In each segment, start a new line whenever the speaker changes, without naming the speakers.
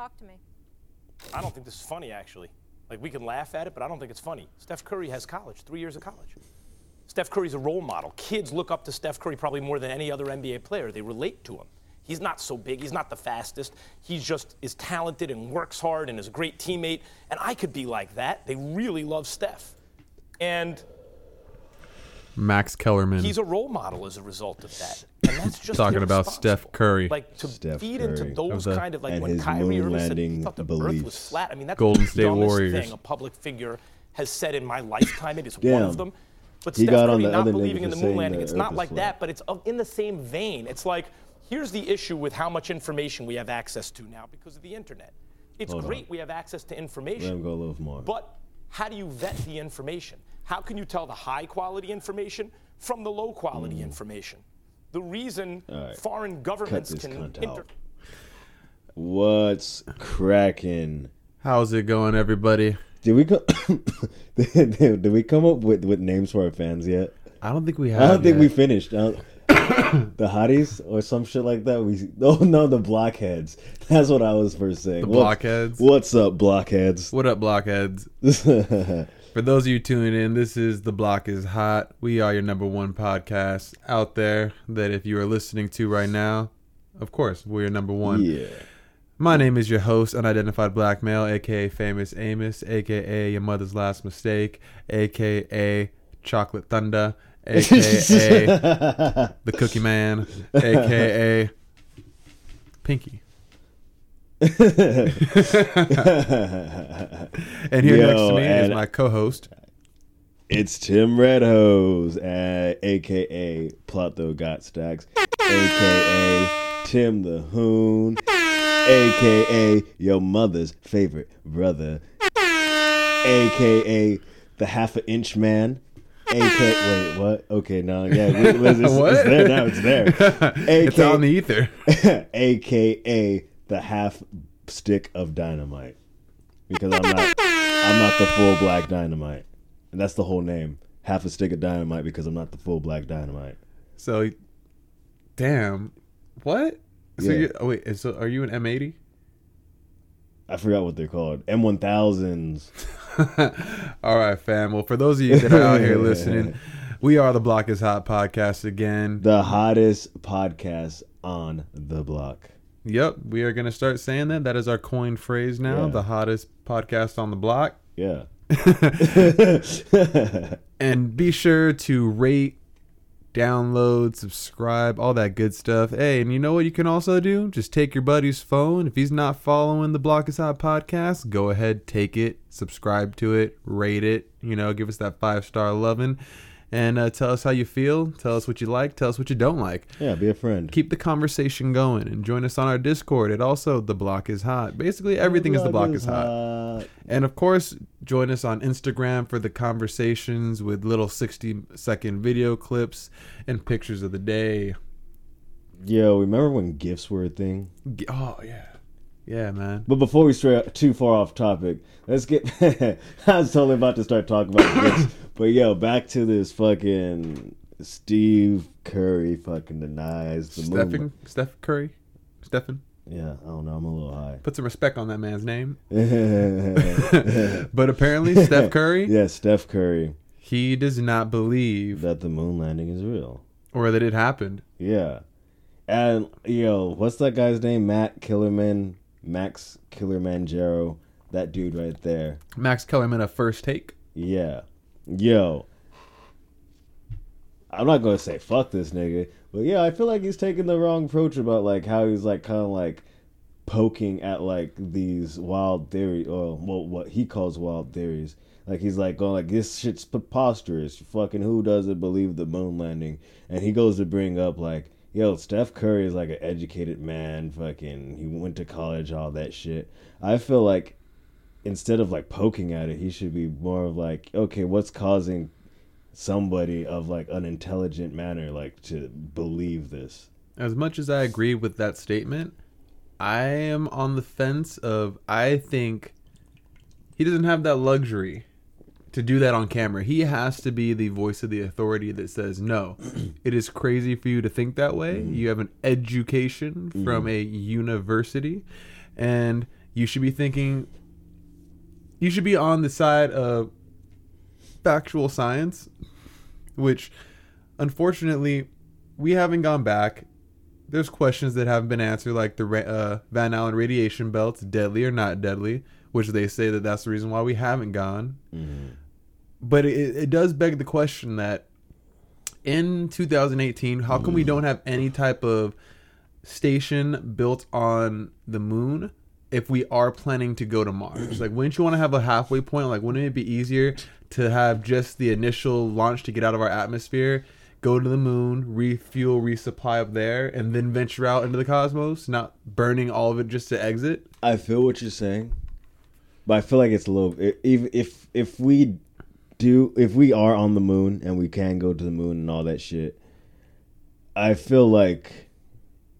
Talk to me.
I don't think this is funny, actually. Like, we can laugh at it, but I don't think it's funny. Steph Curry has college, three years of college. Steph Curry's a role model. Kids look up to Steph Curry probably more than any other NBA player. They relate to him. He's not so big. He's not the fastest. He just is talented and works hard and is a great teammate. And I could be like that. They really love Steph. And
Max Kellerman
he's a role model as a result of that. And that's just
talking about Steph. Curry.
Like to
Steph
feed
Curry.
into those
Of the-
kind of like when
his
Kyrie Irving said he
landing
thought the Earth was
beliefs.
flat. I mean that's
Golden
the
State
dumbest
Warriors.
thing a public figure has said in my lifetime. It is one of them. But
He
Steph
got on
Curry
the
not
other
believing in the moon landing.
the
It's not like
flat.
that, but it's in the same vein. It's like here's the issue with how much information we have access to now because of the internet. It's
Hold on.
great we have access to information.
Let him go a little more.
But how do you vet the information? How can you tell the high quality information from the low quality information? The reason
Mm. All right.
foreign governments can
cunt
inter-
out. What's cracking?
How's it going, everybody?
Did we come? did, did we come up with, with names for our fans yet?
I don't think we have.
I don't think
yet.
we finished. I the hotties or some shit like that. We oh no, the blockheads. That's what I was first saying.
The
What-
blockheads?
What's up, blockheads?
What up, blockheads? For those of you tuning in, this is The Block is Hot. We are your number one podcast out there that if you are listening to right now, of course, we're your number one.
yeah.
My name is your host, Unidentified Black Male, aka Famous Amos, aka Your Mother's Last Mistake, aka Chocolate Thunder, aka The Cookie Man, aka Pinky. And here next to me is my co-host.
It's Tim Redhose, uh, aka Plato Got Stacks, aka Tim the Hoon, aka your mother's favorite brother, aka the half an inch man. AK, wait, what? Okay, no, yeah, it's, it's, it's there now. It's there.
it's on the ether.
AKA the half stick of dynamite. Because I'm not I'm not the full black dynamite. And that's the whole name. Half a stick of dynamite because I'm not the full black dynamite.
So, damn, what? So
Yeah.
you, oh wait, so are you an M80?
I forgot what they're called. M1000s.
All right, fam. Well, for those of you that are out here listening, we are the Block is Hot podcast again.
The hottest podcast on the block.
Yep, we are going to start saying that. That is our coined phrase now.
Yeah.
The hottest podcast on the block.
Yeah.
And be sure to rate, download, subscribe, all that good stuff. Hey, and you know what you can also do? Just take your buddy's phone. If he's not following the Block is Hot podcast, go ahead, take it, subscribe to it, rate it, you know, give us that five star loving. And uh, tell us how you feel. Tell us what you like. Tell us what you don't like.
yeah, be a friend.
Keep the conversation going and join us on our Discord. It also, The Block is Hot. Basically, everything is The Block is Hot. And of course, join us on Instagram for the conversations with little 60 second video clips and pictures of the day.
Yo, remember when gifts were a thing?
Oh, yeah. Yeah, man.
But before we stray too far off topic, let's get. I was totally about to start talking about this, but yo, back to this fucking Steve Curry fucking denies the moon.
Stephen,
movement.
Steph Curry? Stephen?
Yeah, I don't know. I'm a little high.
Put some respect on that man's name. But apparently, Steph Curry, yeah,
Steph Curry,
he does not believe
that the moon landing is real.
or that it happened.
Yeah, and yo, what's that guy's name? Matt Killerman, Max Killermanjaro, that dude right there.
Max Kellerman, a first take.
Yeah. Yo. I'm not gonna say fuck this nigga, but yeah, I feel like he's taking the wrong approach about like how he's like kind of like poking at like these wild theory or well, what he calls wild theories. Like he's like going like this shit's preposterous. Fucking who doesn't believe the moon landing? And he goes to bring up like, yo, Steph Curry is like an educated man. Fucking, he went to college, all that shit. I feel like instead of like poking at it, he should be more of like, okay, what's causing somebody of like an intelligent manner like to believe this?
As much as I agree with that statement, I am on the fence of I think he doesn't have that luxury to do that on camera. He has to be the voice of the authority that says, no, it is crazy for you to think that way. You have an education from a university. And you should be thinking. You should be on the side of factual science, which, unfortunately, we haven't gone back. There's questions that haven't been answered, like the uh, Van Allen radiation belts, deadly or not deadly, which they say that that's the reason why we haven't gone. Mm-hmm. But it, it does beg the question that in 2018, how come we mm. don't have any type of station built on the moon if we are planning to go to Mars? Like, wouldn't you want to have a halfway point? Like, wouldn't it be easier to have just the initial launch to get out of our atmosphere, go to the moon, refuel, resupply up there, and then venture out into the cosmos, not burning all of it just to exit?
I feel what you're saying, but I feel like it's a little. If if if we do, if we are on the moon and we can go to the moon and all that shit, I feel like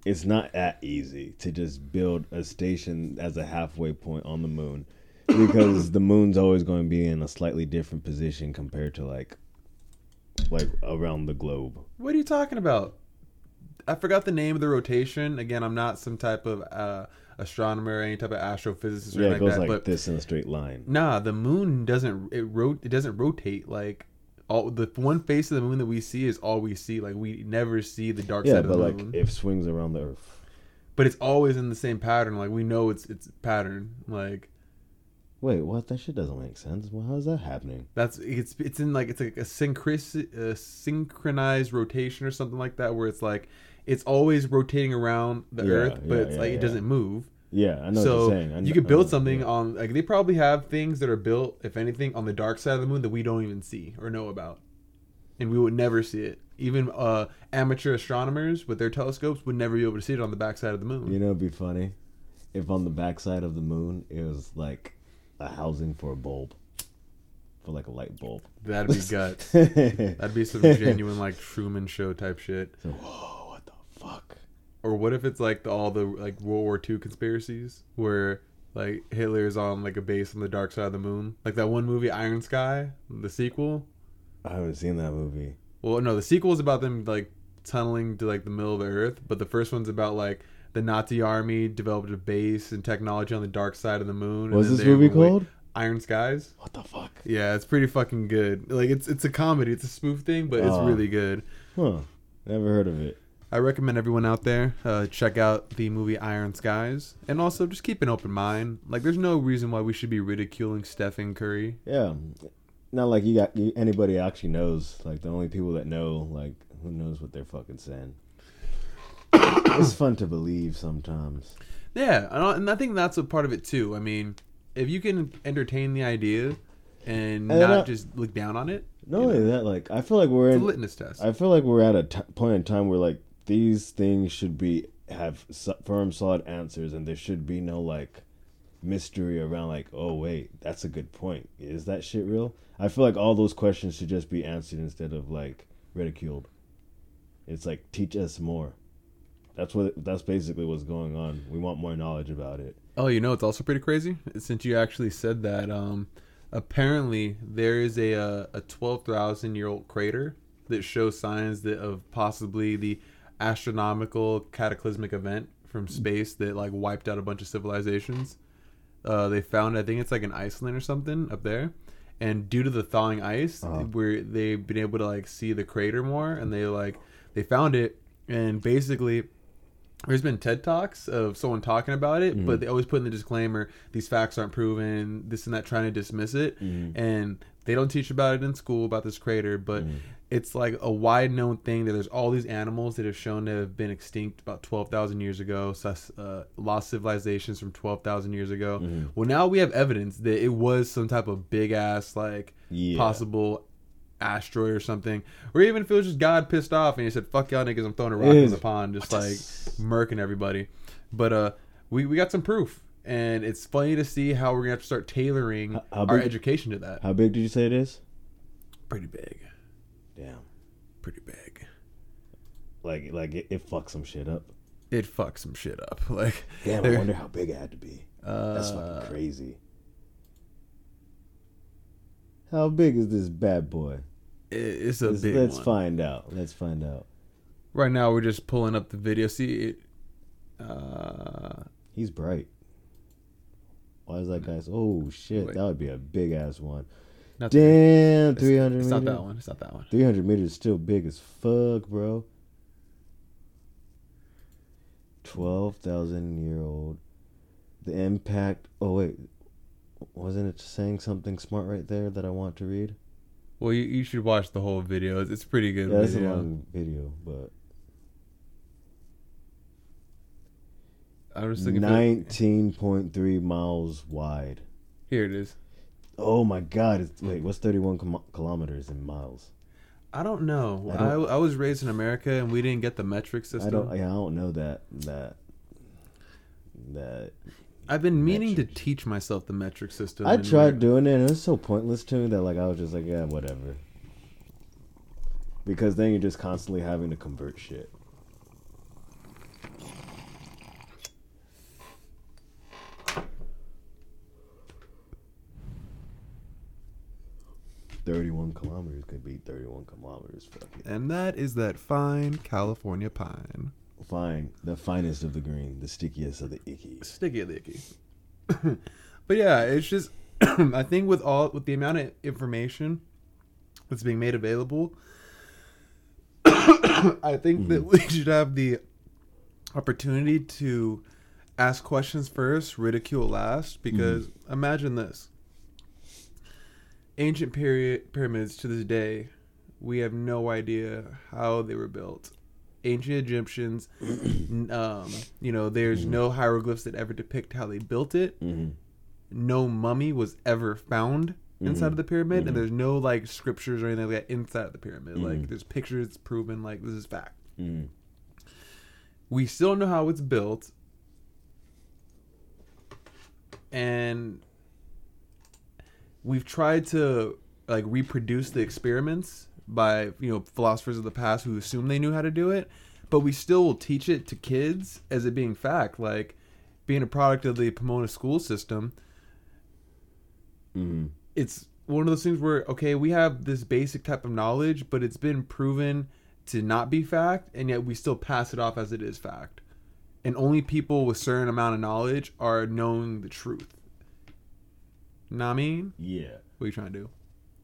it's not that easy to just build a station as a halfway point on the moon because the moon's always going to be in a slightly different position compared to like like around the globe.
What are you talking about? I forgot the name of the rotation. Again, I'm not some type of uh, astronomer or any type of astrophysicist or
Yeah,
anything
it goes
like that.
like
but
this in a straight line.
nah, the moon doesn't it rot it doesn't rotate like all the one face of the moon that we see is all we see. Like we never see the dark
Yeah,
side of
but
the
like
moon.
it swings around the Earth.
but it's always in the same pattern. Like we know it's it's pattern. Like
Wait, what? That shit doesn't make sense. Well, how's that happening?
That's it's it's in like it's like a synchris a synchronized rotation or something like that where it's like it's always rotating around the
Yeah,
earth but
yeah,
it's
yeah,
like it doesn't move
Yeah, I know
so
what you're saying.
You could build something on like they probably have things that are built if anything on the dark side of the moon that we don't even see or know about and we would never see it even uh amateur astronomers with their telescopes would never be able to see it on the backside of the moon
You know, it'd be funny if on the backside of the moon it was like a housing for a bulb, for like a light bulb.
that'd be guts that'd be some genuine like truman show type shit
whoa, what the fuck?
Or what if it's like the, all the like World War II conspiracies where like Hitler's on like a base on the dark side of the moon, like that one movie Iron Sky, the sequel.
I haven't seen that movie.
Well, no, the sequel is about them like tunneling to like the middle of the Earth, but the first one's about like the Nazi army developed a base and technology on the dark side of the moon.
What's this movie called?
Iron Skies.
What the fuck?
Yeah, it's pretty fucking good. Like it's it's a comedy, it's a spoof thing, but it's
Oh.
really good.
Huh? Never heard of it.
I recommend everyone out there uh, check out the movie Iron Skies, and also just keep an open mind. Like, there's no reason why we should be ridiculing Stephen Curry.
Yeah, not like you got you, anybody actually knows. Like the only people that know, like who knows what they're fucking saying. It's fun to believe sometimes.
Yeah, and I- and I think that's a part of it too. I mean, if you can entertain the idea and
And
not
I-
just look down on it,
Not only
know,
that, like I feel like we're
it's a litmus test.
I feel like we're at a t- point in time where like these things should be have firm, solid answers, and there should be no like mystery around. Like, oh wait, that's a good point. Is that shit real? I feel like all those questions should just be answered instead of like ridiculed. It's like teach us more. That's what. That's basically what's going on. We want more knowledge about it.
Oh, you know, it's also pretty crazy. Since you actually said that, um, apparently there is a uh, a twelve thousand year old crater that shows signs that of possibly the astronomical cataclysmic event from space that like wiped out a bunch of civilizations. Uh, they found, I think it's like in Iceland or something up there, and due to the thawing ice,
Uh-huh.
where they've been able to like see the crater more, and they like they found it, and basically there's been TED talks of someone talking about it, but mm. they always put in the disclaimer: these facts aren't proven, this and that, trying to dismiss it, mm. and they don't teach about it in school about this crater, but mm. it's like a wide known thing that there's all these animals that have shown to have been extinct about twelve thousand years ago, sus- uh, lost civilizations from twelve thousand years ago. Mm-hmm. Well, now we have evidence that it was some type of big ass like
Yeah.
possible asteroid or something, or even if it was just God pissed off and he said, "Fuck y'all niggas, I'm throwing a rock in the pond," just like murking everybody. But uh, we we got some proof, and it's funny to see how we're gonna have to start tailoring
How- how
our
big-
education to that.
How big did you say it is?
Pretty big,
Damn.
pretty big.
Like like it, it fucked some shit up.
It fucks some shit up. Like,
Damn, I wonder how big it had to be. That's
uh,
fucking crazy. How big is this bad boy?
It- it's a
Let's,
big
let's
one.
find out. Let's find out.
Right now, we're just pulling up the video. See, it, uh,
He's bright. Why is that guy's? Oh shit,
Wait.
that would be a big ass one.
Not
Damn,
it's-
three hundred
It's
meters.
not that one. It's not that one.
Three hundred meters is still big as fuck, bro. Twelve thousand year old. The impact. Oh wait, wasn't it saying something smart right there that I want to read?
Well, you, you should watch the whole video. It's, it's pretty good
Yeah, it's a long video, but
I was thinking. for-
nineteen point three miles wide.
Here it is.
Oh my god! It's, hmm. wait, what's thirty-one km- kilometers in miles?
I don't know.
I
I,
don't-
I, was raised in America and we didn't get the metric system.
I don't. Yeah, I don't know that. That. That.
I've been meaning
Metric.
to teach myself the metric system.
I tried
like-
doing it, and it was so pointless to me that like I was just like, yeah, whatever. Because then you're just constantly having to convert shit. Thirty-one kilometers could be thirty-one kilometers. Fuck it.
And that is that fine California pine.
Fine, the finest of the green, the stickiest of the icky.
Sticky icky. but yeah, it's just I think with all with the amount of information that's being made available, I think that mm-hmm. we should have the opportunity to ask questions first, ridicule last. Because mm-hmm. imagine this: ancient period pyramids to this day, we have no idea how they were built. Ancient Egyptians, um, you know, there's no hieroglyphs that ever depict how they built it.
Mm-hmm.
No mummy was ever found inside of the pyramid, and there's no like scriptures or anything like that inside of the pyramid. Like there's pictures proven like this is fact.
Mm-hmm.
We still don't know how it's built, and we've tried to like reproduce the experiments by you know philosophers of the past who assume they knew how to do it but we still will teach it to kids as it being fact like being a product of the pomona school system
Mm-hmm.
it's one of those things where okay we have this basic type of knowledge but it's been proven to not be fact and yet we still pass it off as it is fact and only people with certain amount of knowledge are knowing the truth know what I mean?
Yeah.
What are you trying to do?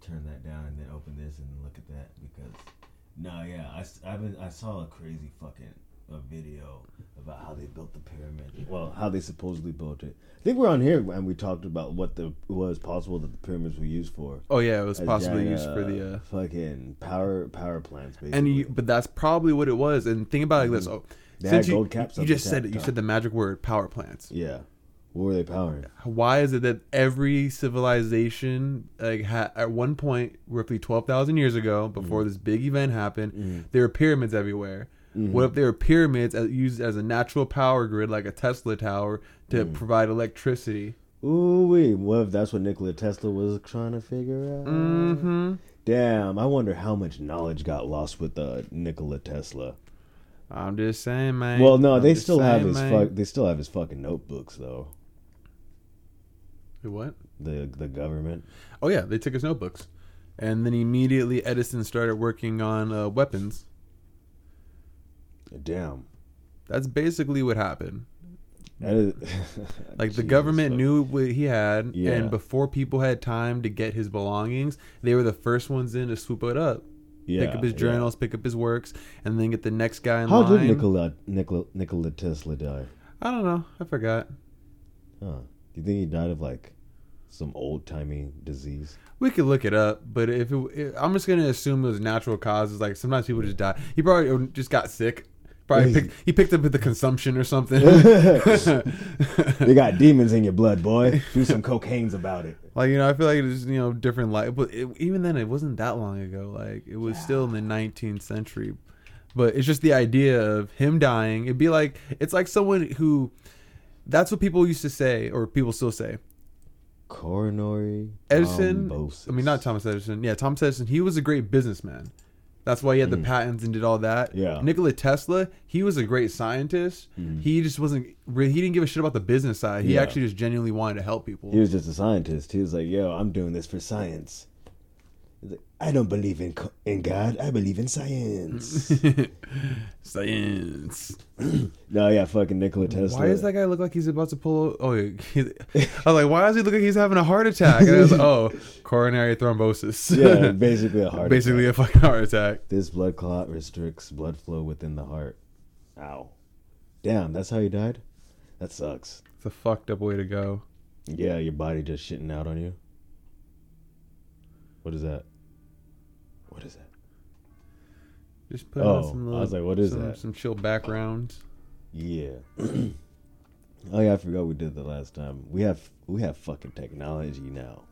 Turn that down and then open this and look at that because no yeah I, s- I've been, I saw a crazy fucking a video about how they built the pyramid. Well how they supposedly built it. I think we're on here and we talked about what the was possible that the pyramids were used for.
Oh yeah, it was
As
possibly
giant,
used for the uh,
fucking power power plants basically
and you, but that's probably what it was. And think about it like this: oh,
They
since
had
you,
caps
you
up
just said
top-
it. You said the magic word, power plants.
yeah what were they powering
Why is it that every civilization, like ha- at one point, roughly twelve thousand years ago, before
Mm-hmm.
this big event happened, there were pyramids everywhere. What if there were pyramids as, used as a natural power grid, like a Tesla tower, to
Mm.
provide electricity?
Ooh wait what if that's what Nikola Tesla was trying to figure out
Mm-hmm.
damn I wonder how much knowledge got lost with uh, Nikola Tesla
I'm just saying, man.
Well, no,
I'm
they still have his fuck. They still have his fucking notebooks though.
What?
The the government.
Oh yeah, they took his notebooks, and then immediately Edison started working on uh, weapons.
Damn.
That's basically what happened.
Is,
Like the
Jesus
government knew what he had,
Yeah.
and before people had time to get his belongings, they were the first ones in to swoop it up,
Yeah,
pick up his
yeah.
journals, pick up his works, and then get the next guy in
How
line.
did Nikola Nikola Nikola Tesla die?
I don't know. I forgot.
Huh? Do you think he died of like some old timey disease?
We could look it up, but if it, I'm just gonna assume it was natural causes, like sometimes people just die. He probably oh, just got sick. Probably picked, he picked up with the consumption or something.
You got demons in your blood, boy. Do some cocaine's about it.
Like you know, I feel like it's you know different life, but it, even then, it wasn't that long ago. Like it was still in the 19th century, but it's just the idea of him dying. It'd be like it's like someone who, that's what people used to say, or people still say.
Coronary
Edison,
thrombosis.
I mean not Thomas Edison. Yeah, Thomas Edison. He was a great businessman. That's why he had the patents and did all that.
Mm. Yeah.
Nikola Tesla, he was a great scientist. He just wasn't. He didn't give a shit about the business side. He
Mm. Yeah.
actually just genuinely wanted to help people.
He was just a scientist. He was like, "Yo, I'm doing this for science." He's like, I don't believe in in God. I believe in science.
Science.
no, yeah, fucking Nikola Tesla.
Why does that guy look like he's about to pull? Oh, he, I was like, why does he look like he's having a heart attack? And I was like, oh, coronary thrombosis.
Yeah, basically a heart.
basically
attack.
a fucking heart attack.
This blood clot restricts blood flow within the heart. Ow. Damn, that's how you died? That sucks.
It's a fucked up way to go.
Yeah, your body just shitting out on you. What is that? What is that?
Just put
Oh,
on some.
I was like, what is
some,
that?
Some chill background.
Yeah. oh yeah, I forgot we did the last time. We have we have fucking technology now.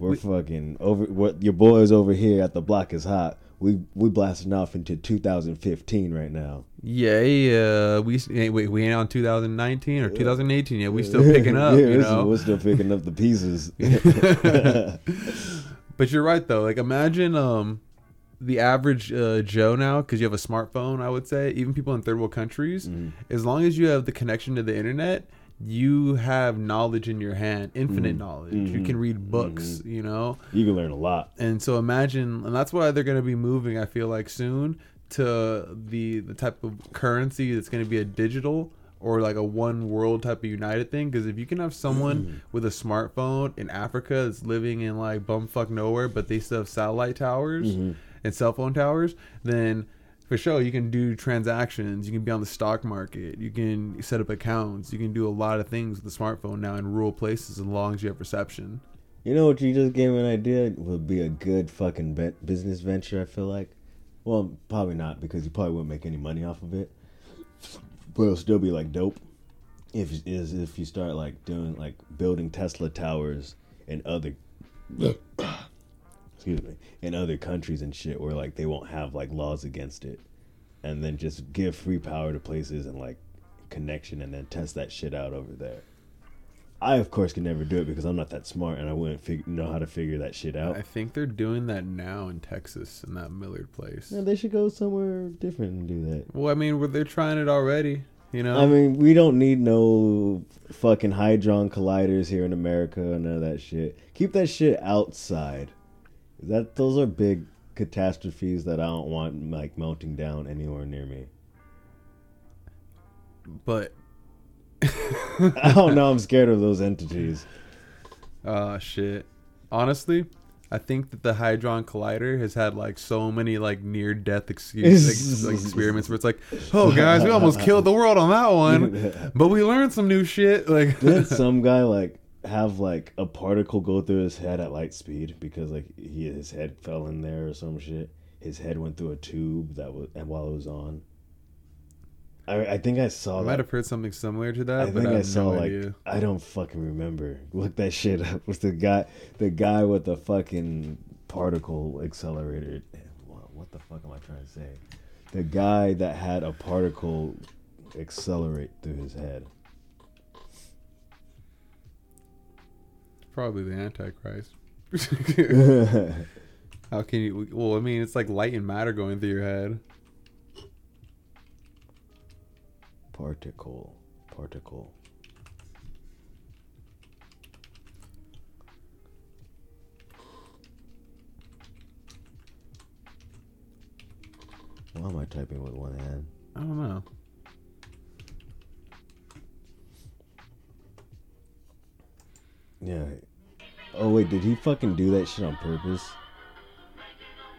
We're
We-
fucking over. What your boys over here at the block is hot. We we blasting off into 2015 right now.
Yeah, uh, we hey, wait, we ain't on 2019 or 2018 yet. We still picking up,
yeah,
you know.
we're still picking up the pieces.
But you're right though. Like imagine um the average uh, Joe now, because you have a smartphone. I would say even people in third world countries,
Mm.
as long as you have the connection to the internet, you have knowledge in your hand, infinite knowledge. You
Mhm.
can read books, you know.
you can learn a lot.
And so imagine, and that's why they're going to be moving. I feel like soon to the the type of currency that's going to be a digital or like a one world type of united thing. Because if you can have someone mm-hmm. with a smartphone in Africa that's living in like bumfuck nowhere, but they still have satellite towers mm-hmm. and cell phone towers, then for sure you can do transactions. You can be on the stock market. You can set up accounts. You can do a lot of things with the smartphone now in rural places as long as you have reception.
You know what you just gave me an idea would be a good fucking be- business venture. I feel like, well, probably not because you probably wouldn't make any money off of it, but it'll still be like dope. If is if you start like doing like building Tesla towers in other, excuse me, in other countries and shit where like they won't have like laws against it, and then just give free power to places and like connection and then test that shit out over there. I of course can never do it because I'm not that smart and I wouldn't fig- know how to figure that shit out.
I think they're doing that now in Texas in that Millard place.
Yeah, they should go somewhere different and do that.
Well, I mean, they're trying it already. You know,
I mean, we don't need no fucking hadron colliders here in America and none of that shit. Keep that shit outside. That those are big catastrophes that I don't want like melting down anywhere near me.
but
I don't know. I'm scared of those entities.
uh shit. Honestly, I think that the Hadron Collider has had like so many like near death like, experiments where it's like, oh guys, we almost killed the world on that one, but we learned some new shit. Like,
Didn't some guy like have like a particle go through his head at light speed because like he his head fell in there or some shit? His head went through a tube that was and while it was on. I I think I saw
I
that.
might have heard something similar to that,
I
but
think
I
I, saw
no
like
idea.
I don't fucking remember. Look that shit up. Was the guy the guy with the fucking particle accelerator? What, what the fuck am I trying to say? The guy that had a particle accelerate through his head.
Probably the Antichrist. How can you? Well, I mean, it's like light and matter going through your head.
Particle particle. Why am i typing with one hand?
I don't know.
yeah. Oh wait did he fucking do that shit on purpose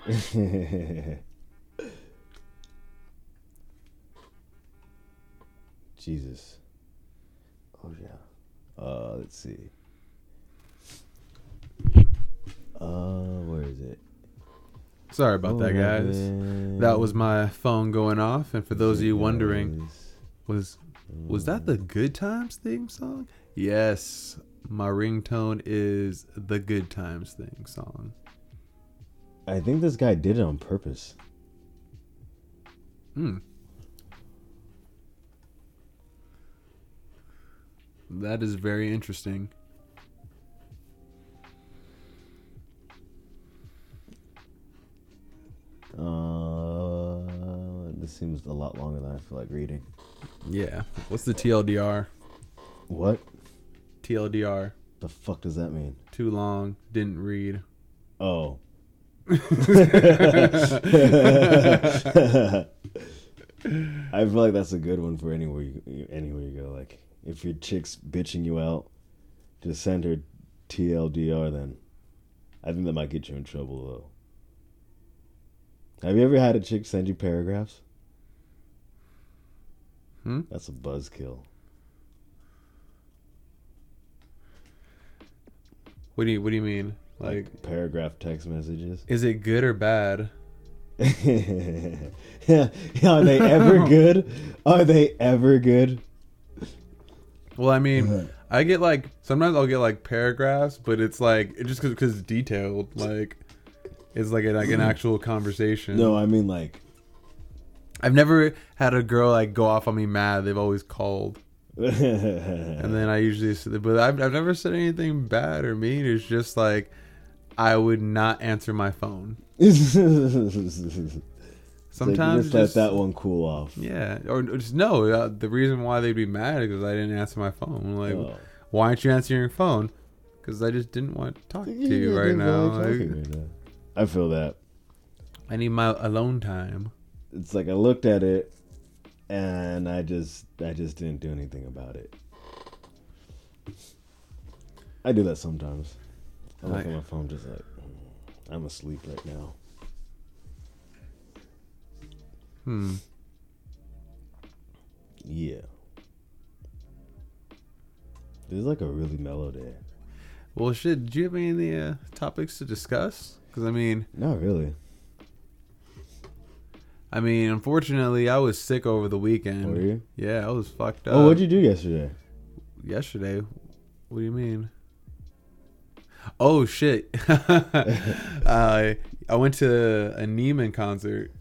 jesus oh yeah uh let's see uh where is it
Sorry about that, guys. That was my phone going off, and for those of you wondering, was was that the Good Times theme song? Yes, my ringtone is the Good Times theme song.
I think this guy did it on purpose.
Hmm. That is very interesting.
Uh, this seems a lot longer than I feel like reading.
Yeah. What's the TLDR?
What
TLDR.
the fuck does that mean?
Too long. Didn't read.
Oh, I feel like that's a good one for anywhere you anywhere you go. Like if your chick's bitching you out, just send her TLDR. Then I think that might get you in trouble though. Have you ever had a chick send you paragraphs?
Hmm?
That's a buzzkill.
What do you What do you mean? Like,
Like paragraph text messages.
is it good or bad?
yeah, are they ever good? Are they ever good?
Well, I mean, mm-hmm. I get like sometimes I'll get like paragraphs, but it's like it just because it's detailed. Like, it's like, a, like an mm-hmm. actual conversation.
No, I mean like
I've never had a girl like go off on me mad. They've always called, and then I usually, but I've, I've never said anything bad or mean. It's just like I would not answer my phone. Sometimes
just let that one cool off.
Yeah, or, just no. Uh, the reason why they'd be mad is because I didn't answer my phone. Like,
Oh.
why aren't you answering your phone? Because I just didn't want to talk to you
Yeah,
right now. Like,
right now. I feel that.
I need my alone time.
It's like I looked at it and I just I just didn't do anything about it. I do that sometimes. I look at my phone just like "Mm, I'm asleep right now.
Hmm.
Yeah. There's like a really mellow day.
Well, shit. Did you have any uh, topics to discuss? Because I mean,
Not really.
I mean, unfortunately, I was sick over the weekend.
Were you?
Yeah, I was fucked up.
Oh, what'd you do yesterday?
Yesterday. What do you mean? Oh shit! I I went to a Neiman concert.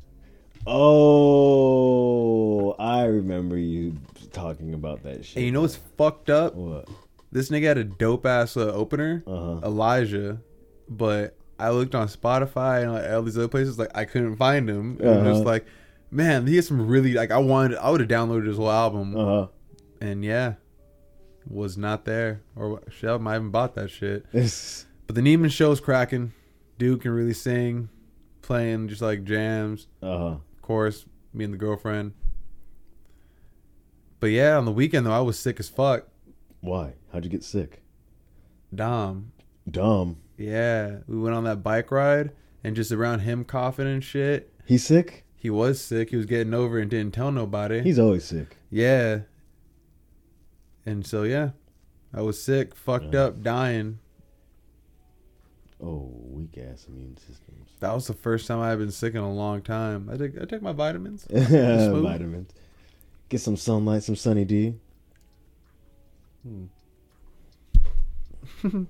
Oh, I remember you talking about that shit.
And you know what's fucked up?
what?
This nigga had a dope ass uh, opener,
Uh huh.
Elijah, but I looked on Spotify and like, all these other places, like I couldn't find him. And I'm just
Uh-huh.
like, man, he has some really like I wanted. I would have downloaded his whole album,
Uh huh.
and yeah, was not there. Or shit, I might even bought that shit. But the Neiman show's cracking. Dude can really sing, playing just like jams.
uh huh.
Course, me and the girlfriend. But yeah, on the weekend though, I was sick as fuck.
Why? How'd you get sick?
Dom.
Dumb.
Yeah, we went on that bike ride, and just around him coughing and shit,
He's sick.
he was sick. He was getting over and didn't tell nobody.
He's always sick.
yeah. And so yeah, I was sick, fucked
Yeah.
up, dying.
Oh, weak ass immune systems.
That was the first time I've been sick in a long time. I take I take my vitamins.
Vitamins. Get some sunlight, some sunny D.
Hmm.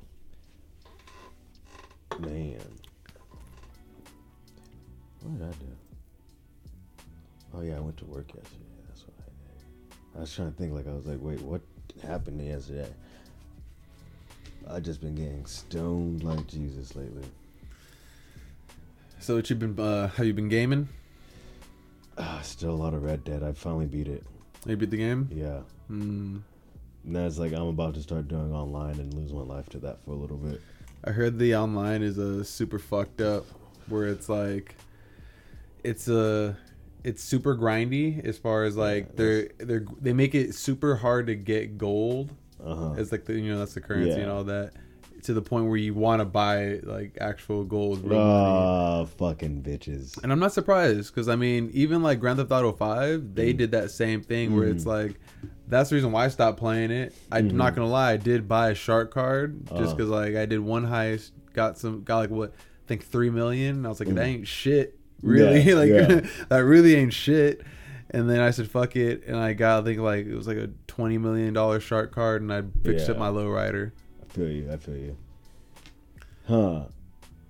Man. What did I do? Oh yeah, I went to work yesterday. That's what I did. I was trying to think like I was like, wait, what happened yesterday? I just been getting stoned like Jesus lately.
So what you been? Uh, have you been gaming?
Ah, still a lot of Red Dead. I finally beat it.
You beat the game?
Yeah. That's like I'm about to start doing online and lose my life to that for a little bit.
I heard the online is a super fucked up, where it's like, it's a, it's super grindy as far as like
Yeah,
they're they're they make it super hard to get gold.
Uh huh.
It's like the you know that's the currency
Yeah.
and all that, to the point where you want to buy like actual gold.
Ah, fucking bitches.
And I'm not surprised because I mean, even like Grand Theft Auto Five,
Mm.
they did that same thing where it's like, that's the reason why I stopped playing it. I'm
Mm-hmm.
not gonna lie, I did buy a shark card just
Uh.
because like I did one heist, got some, got like what, I think three million. And I was like, that ain't shit, really.
Mm. Yeah,
like
yeah.
that really ain't shit. And then I said, fuck it, and I got I think like it was like a twenty million dollar shark card, and I fixed up my lowrider.
I feel you. I feel you. Huh?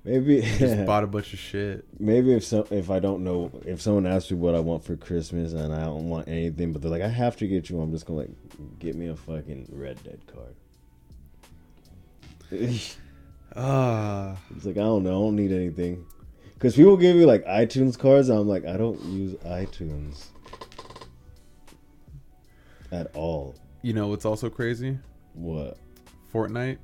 Maybe.
Just bought a bunch of shit.
maybe if so, if I don't know, if someone asks me what I want for Christmas and I don't want anything, but they're like, I have to get you, I'm just gonna like, get me a fucking Red Dead card. Ah It's
Ah,
like I don't know, I don't need anything. Because people give me like iTunes cards, and I'm like, I don't use iTunes at all.
you know what's also crazy?
What?
Fortnite.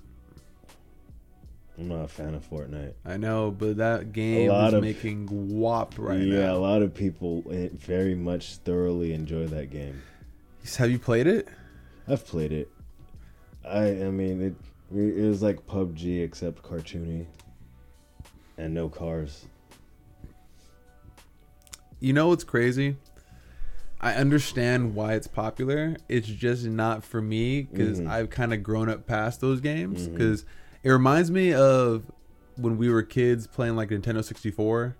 I'm not a fan of Fortnite.
I know, but that game is
of-
making whopped right now.
yeah, a lot of people very much thoroughly enjoy that game.
Have you played it?
I've played it. I I mean it. It was like PUBG except cartoony, and no cars.
You know what's crazy? I understand why it's popular. It's just not for me because
Mhm.
I've kind of grown up past those games. Because it reminds me of when we were kids playing like Nintendo 64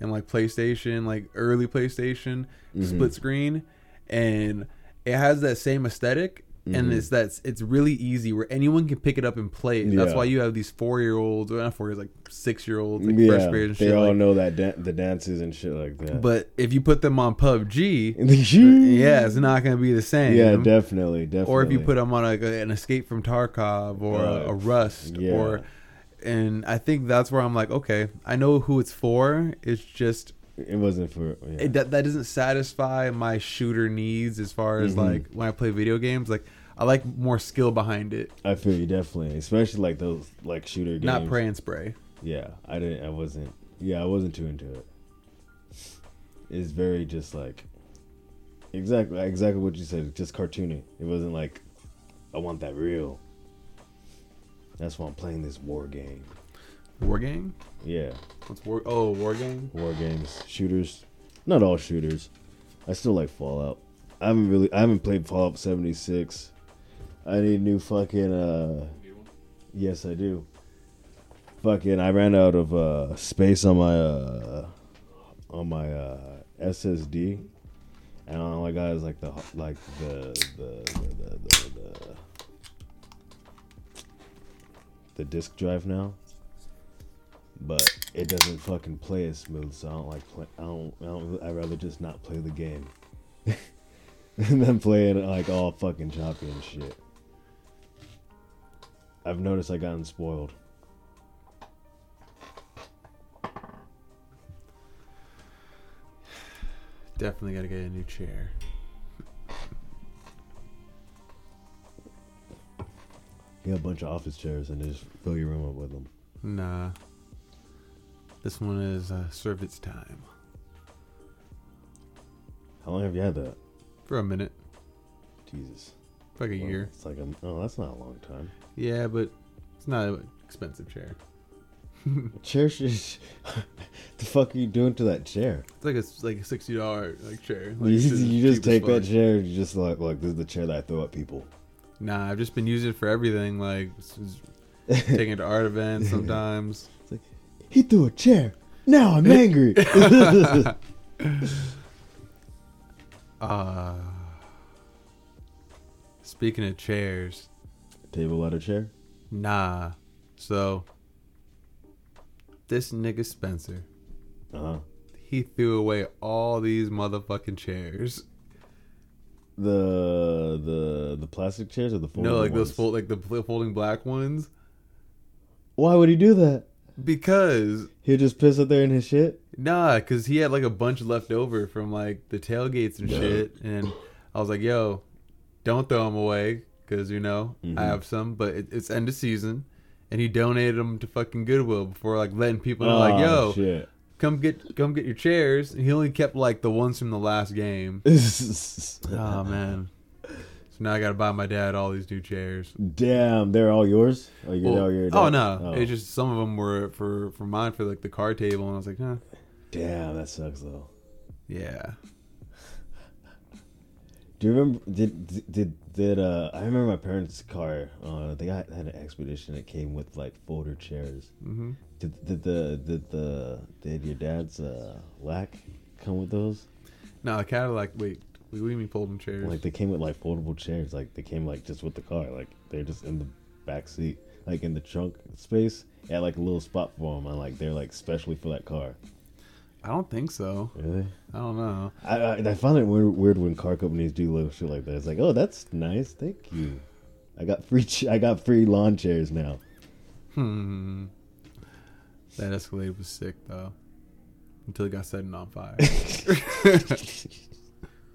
and like PlayStation, like early PlayStation,
Mhm.
split screen, and it has that same aesthetic. And
Mhm.
it's that's it's really easy where anyone can pick it up and play it. That's why you have these four year olds, or not four years, like six year olds, like first
yeah,
graders and
they
shit.
all
like-
know that dan- the dances and shit like that.
but if you put them on PUBG,
yeah,
yeah, it's not going to be the same.
yeah, definitely, definitely.
Or if you put them on like a, an Escape from Tarkov or a, a Rust,
Yeah.
or and I think that's where I'm like, okay, I know who it's for. It's just
it wasn't for yeah.
it, that that doesn't satisfy my shooter needs as far as
Mhm.
like when I play video games. Like I like more skill behind it,
I feel you definitely, especially like those like shooter games.
not pray and spray.
Yeah, I didn't. I wasn't. Yeah, I wasn't too into it. It's very just like exactly exactly what you said. Just cartoony. It wasn't like I want that real. That's why I'm playing this war game.
War game?
Yeah,
What's war? Oh, war game.
war games, shooters. Not all shooters. I still like Fallout. I haven't really. I haven't played Fallout 76. I need new fucking. uh Yes, I do. Fucking, I ran out of uh, space on my uh, on my uh, SSD, and all I got is like the like the the the, the, the, the, disk drive now. But it doesn't fucking play as smooth, so I don't like play. I don't. I don't. I'd rather just not play the game, and then play it like all fucking choppy and shit. I've noticed I've gotten spoiled.
Definitely got to get a new chair.
Get a bunch of office chairs and just fill your room up with them.
Nah. This one is uh, served its time
How long have you had that?
for a minute,
Jesus.
Like a
Well,
year.
It's like a, oh, that's not a long time.
Yeah, but it's not an expensive chair.
Chair the fuck are you doing to that chair?
It's like a like a sixty dollar like chair.
You,
Like,
you just
cheap as
take that chair. and You just like, look, this is the chair that I throw at people.
Nah, I've just been using it for everything. Like taking it to art events sometimes.
He threw a chair. Now I'm angry.
Uh speaking of chairs,
Table ladder chair.
nah. So this nigga Spencer,
Uh huh.
he threw away all these motherfucking chairs.
The the the plastic chairs or the folding
no, like those fold like the folding black ones.
Why would he do that?
Because
He'd just piss up there in his shit.
Nah, because he had like a bunch left over from like the tailgates and
Yeah.
shit. And I was like, yo, don't throw them away because, you know,
Mhm.
I have some, but it, it's end of season. And he donated them to fucking Goodwill before like letting people know, like,
Oh,
yo,
shit.
come get come get your chairs. And he only kept like the ones from the last game. oh, man. So now I got to buy my dad all these new chairs.
Damn, they're all yours. Oh, you're
Well,
your
oh no!
oh.
It's just some of them were for for mine for like the card table, and I was like, huh,
Damn, that sucks though.
yeah.
Do you remember? Did did did uh? I remember my parents' car. Uh, they got had an expedition that came with like folder chairs.
hmm
Did did the did the did your dad's uh lack come with those?
No, the Cadillac. Wait, what do you mean folding chairs?
Like they came with like foldable chairs. Like they came like just with the car. Like they're just in the back seat, like in the trunk space. It had like a little spot for them, and like they're like specially for that car.
I don't think so.
Really?
I don't know.
I I, I find it weird, weird when car companies do little shit like that. It's like, oh, that's nice, thank you. I got free. Ch- I got free lawn chairs now.
Hmm. That Escalade was sick though, until it got set on fire.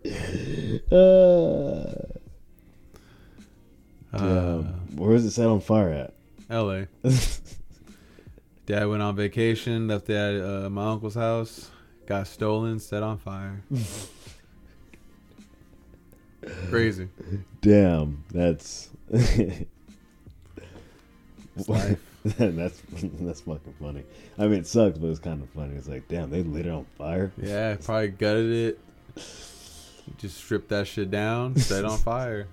Uh,
uh.
Where was it set on fire at?
L.A. Dad went on vacation, left it at uh, my uncle's house, got stolen, set on fire. Crazy.
Damn, that's
life.
that's that's fucking funny. I mean, it sucks, but it's kind of funny. It's like, damn, they lit it on fire.
Yeah, probably gutted it. Just stripped that shit down, set it on fire.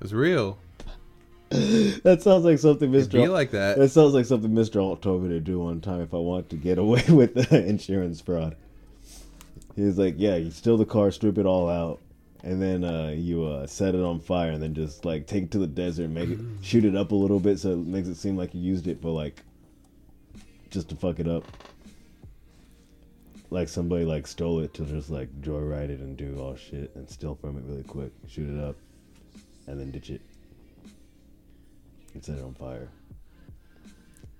It's real.
That sounds like something
It'd
Mr.
be
Alt-
like that.
that sounds like something Mr. Alt told me to do one time if I want to get away with the insurance fraud. He's like, "Yeah, you steal the car, strip it all out, and then uh, you uh, set it on fire, and then just like take it to the desert, and make it shoot it up a little bit so it makes it seem like you used it for like just to fuck it up." Like somebody like stole it to just like joyride it and do all shit and steal from it really quick, shoot it up, and then ditch it and set it on fire.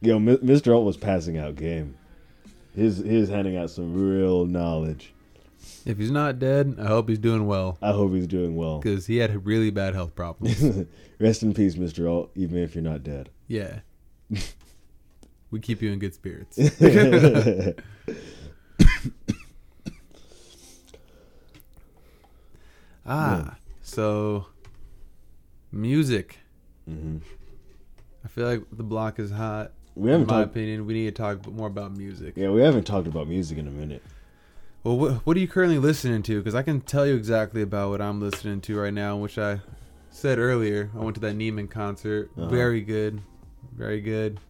Yo, M- Mr. Alt was passing out game. His his handing out some real knowledge.
If he's not dead, I hope he's doing well.
I hope he's doing well.
Because he had really bad health problems.
Rest in peace, Mr. Alt, even if you're not dead.
yeah. We keep you in good spirits. Ah, so music.
hmm
I feel like the block is hot.
We
In
haven't
my
talked.
opinion, we need to talk more about music.
Yeah, we haven't talked about music in a minute.
Well, what, what are you currently listening to? Because I can tell you exactly about what I'm listening to right now, which I said earlier. I went to that Neiman concert.
Uh-huh.
Very good. Very good.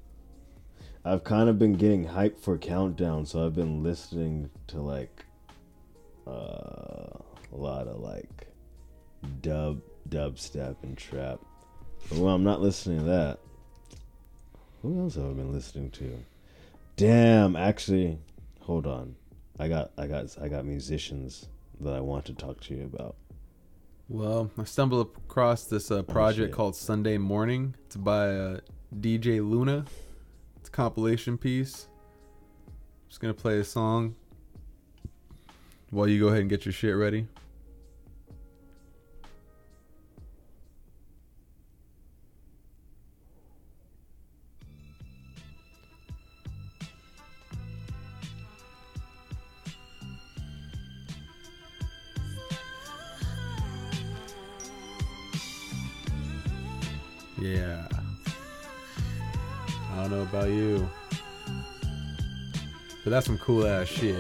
I've kind of been getting hyped for Countdown, so I've been listening to like uh, a lot of like dub, dubstep, and trap. But well, I'm not listening to that. Who else have I been listening to? Damn, actually, hold on. I got, I got, I got musicians that I want to talk to you about.
Well, I stumbled across this uh, project
shit.
called Sunday Morning. It's by uh, DJ Luna. It's a compilation piece. Just gonna play a song while you go ahead and get your shit ready. Yeah. I don't know about you. But that's some cool ass shit.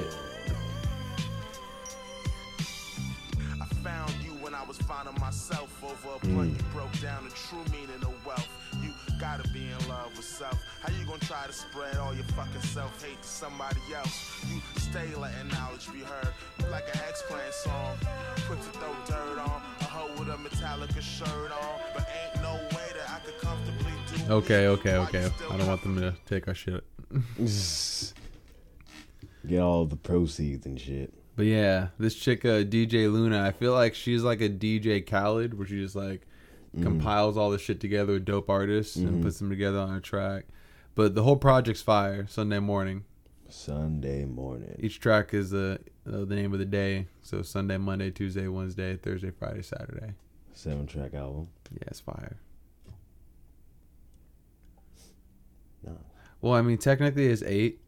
I found you when I was finding myself over a blunt. Mm. You broke down the true meaning of wealth. You gotta be in love with self. How you gonna try to spread all your fucking self hate to somebody else? You stay letting knowledge be heard. You like an X-Plan song. Quick to throw dirt on. A hoe with a Metallica shirt on. But ain't no way
Okay, okay, okay. I don't want them to take our shit.
Get all the proceeds and shit.
But yeah, this chick, uh, DJ Luna, I feel like she's like a DJ Khaled, where she just like compiles all this shit together with dope artists and puts them together on a track. But the whole project's fire. Sunday morning.
Sunday morning.
Each track is uh, uh, the name of the day. So Sunday, Monday, Tuesday, Wednesday, Thursday, Friday, Saturday.
Seven track album.
Yeah, it's fire.
No.
Well, I mean, technically it's eight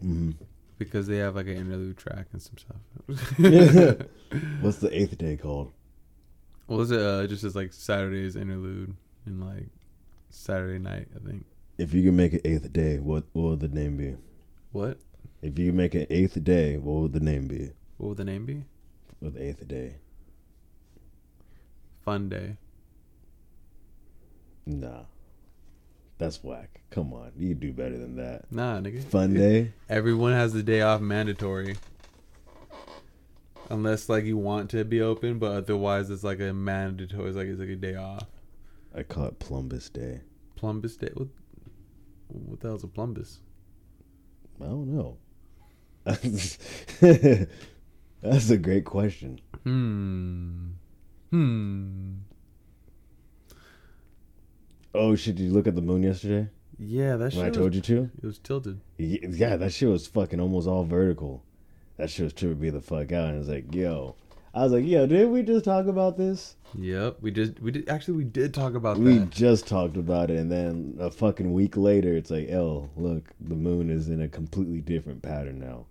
hmm
because they have like an interlude track and some stuff.
What's the eighth day called?
Well, is it uh, just as like Saturday's interlude and like Saturday night? I think.
If you could make an eighth day, what what would the name be?
What?
If you make an eighth day, what would the name be?
What would the name be?
The eighth day.
Fun Day.
Nah. That's whack. Come on. You do better than that.
Nah, nigga.
Fun day?
Everyone has the day off mandatory. Unless like you want to be open, but otherwise it's like a mandatory. It's like it's like a day off.
I call it Plumbus Day.
Plumbus Day. What? What the hell's a plumbus?
I don't know. That's a great question.
Hmm. Hmm.
Oh shit, did you look at the moon yesterday?
Yeah, that shit.
When I
was-
told you to?
it was tilted.
Yeah, that shit was fucking almost all vertical. That shit was tripping me the fuck out. And it's like, yo, I was like, yo, didn't we just talk about this?
Yep, we just we did actually we did talk about
We
that.
just talked about it, and then a fucking week later, it's like, oh, look, the moon is in a completely different pattern now.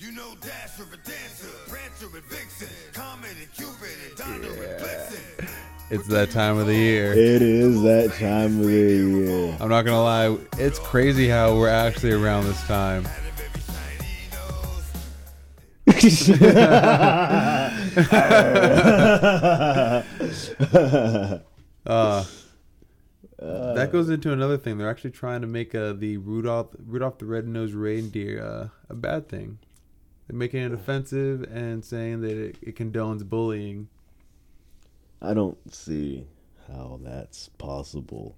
You know Dasher and Dancer, Prancer and Vixen, Comet and Cupid and Donner and Blitzen.
It's that time of the year.
It is that time of the year.
I'm not gonna lie, it's crazy how we're actually around this time.
Out of every shiny nose.
Uh, that goes into another thing. They're actually trying to make uh, the Rudolph Rudolph the Red-Nosed Reindeer uh, a bad thing. Making it offensive and saying that it, it condones bullying.
I don't see how that's possible.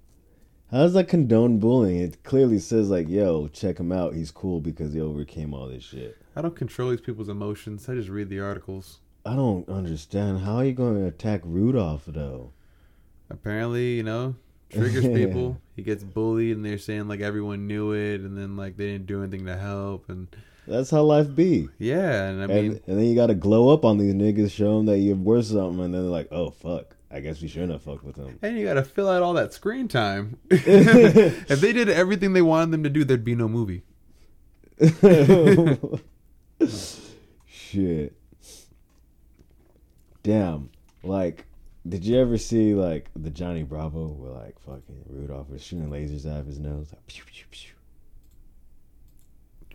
How does that condone bullying? It clearly says like, "Yo, check him out. He's cool because he overcame all this shit."
I don't control these people's emotions. I just read the articles.
I don't understand. How are you going to attack Rudolph though?
Apparently, you know, triggers people. He gets bullied, and they're saying like everyone knew it, and then like they didn't do anything to help, and
That's how life be.
yeah, and I
And,
mean,
and then you got to glow up on these niggas, show them that you're worth something, and then they're like, "Oh fuck, I guess we shouldn't have fucked with them."
and you got to fill out all that screen time. if they did everything they wanted them to do, there'd be no movie.
Shit. Damn. Like, did you ever see like the Johnny Bravo where like fucking Rudolph was shooting lasers out of his nose? Like, pew, pew, pew.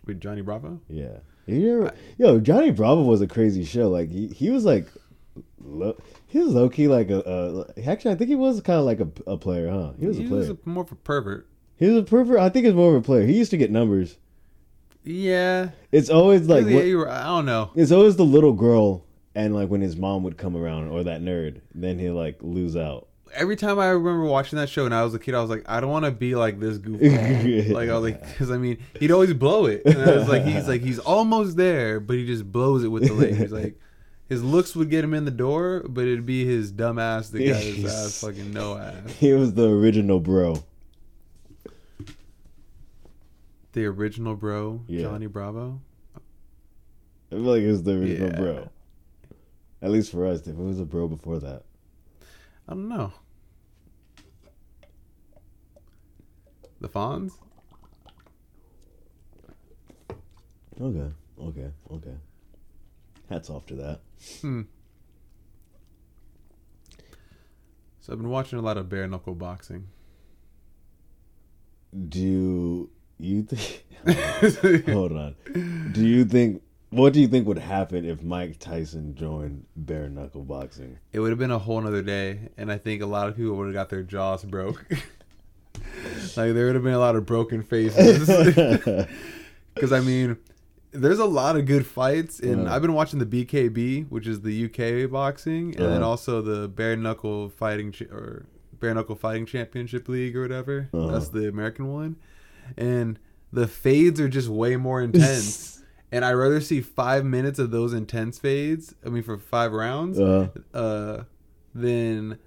With Johnny Bravo.
Yeah. Ever, yo, Johnny Bravo was a crazy show. Like he, he was like, lo, he was low key like a, a. Actually, I think he was kind of like a, a player, huh? He was a player.
was a, more of a pervert.
he was a pervert. I think he was more of a player. He used to get numbers.
Yeah,
It's always like what-
were- I don't know.
It's always the little girl, and like when his mom would come around or that nerd, then he'll like lose out.
Every time I remember watching that show when I was a kid, I was like, I don't want to be like this goofball. like I was like, because I mean, he'd always blow it, and I was like, he's like, he's almost there, but he just blows it with the lasers. Like his looks would get him in the door, but it'd be his dumb ass that got his ass fucking no ass.
He was the original bro.
The original bro,
Yeah.
Johnny Bravo.
I feel like it was the original
Yeah.
bro. At least for us, if it was a bro before that.
I don't know. The Fonz.
Okay, okay, okay. Hats off to that. Hmm.
So I've been watching a lot of bare knuckle boxing.
Do you think? hold on. Do you think? What do you think would happen if Mike Tyson joined bare knuckle boxing?
it would have been a whole nother day, and I think a lot of people would have got their jaws broke. like there would have been a lot of broken faces. Because I mean, there's a lot of good fights, and
Yeah.
I've been watching the BKB, which is the UK boxing, and then
Uh-huh.
also the bare knuckle fighting ch- or bare knuckle fighting championship league or whatever.
Uh-huh.
That's the American one, and the fades are just way more intense. And I'd rather see five minutes of those intense fades. I mean, for five rounds,
Uh,
uh, than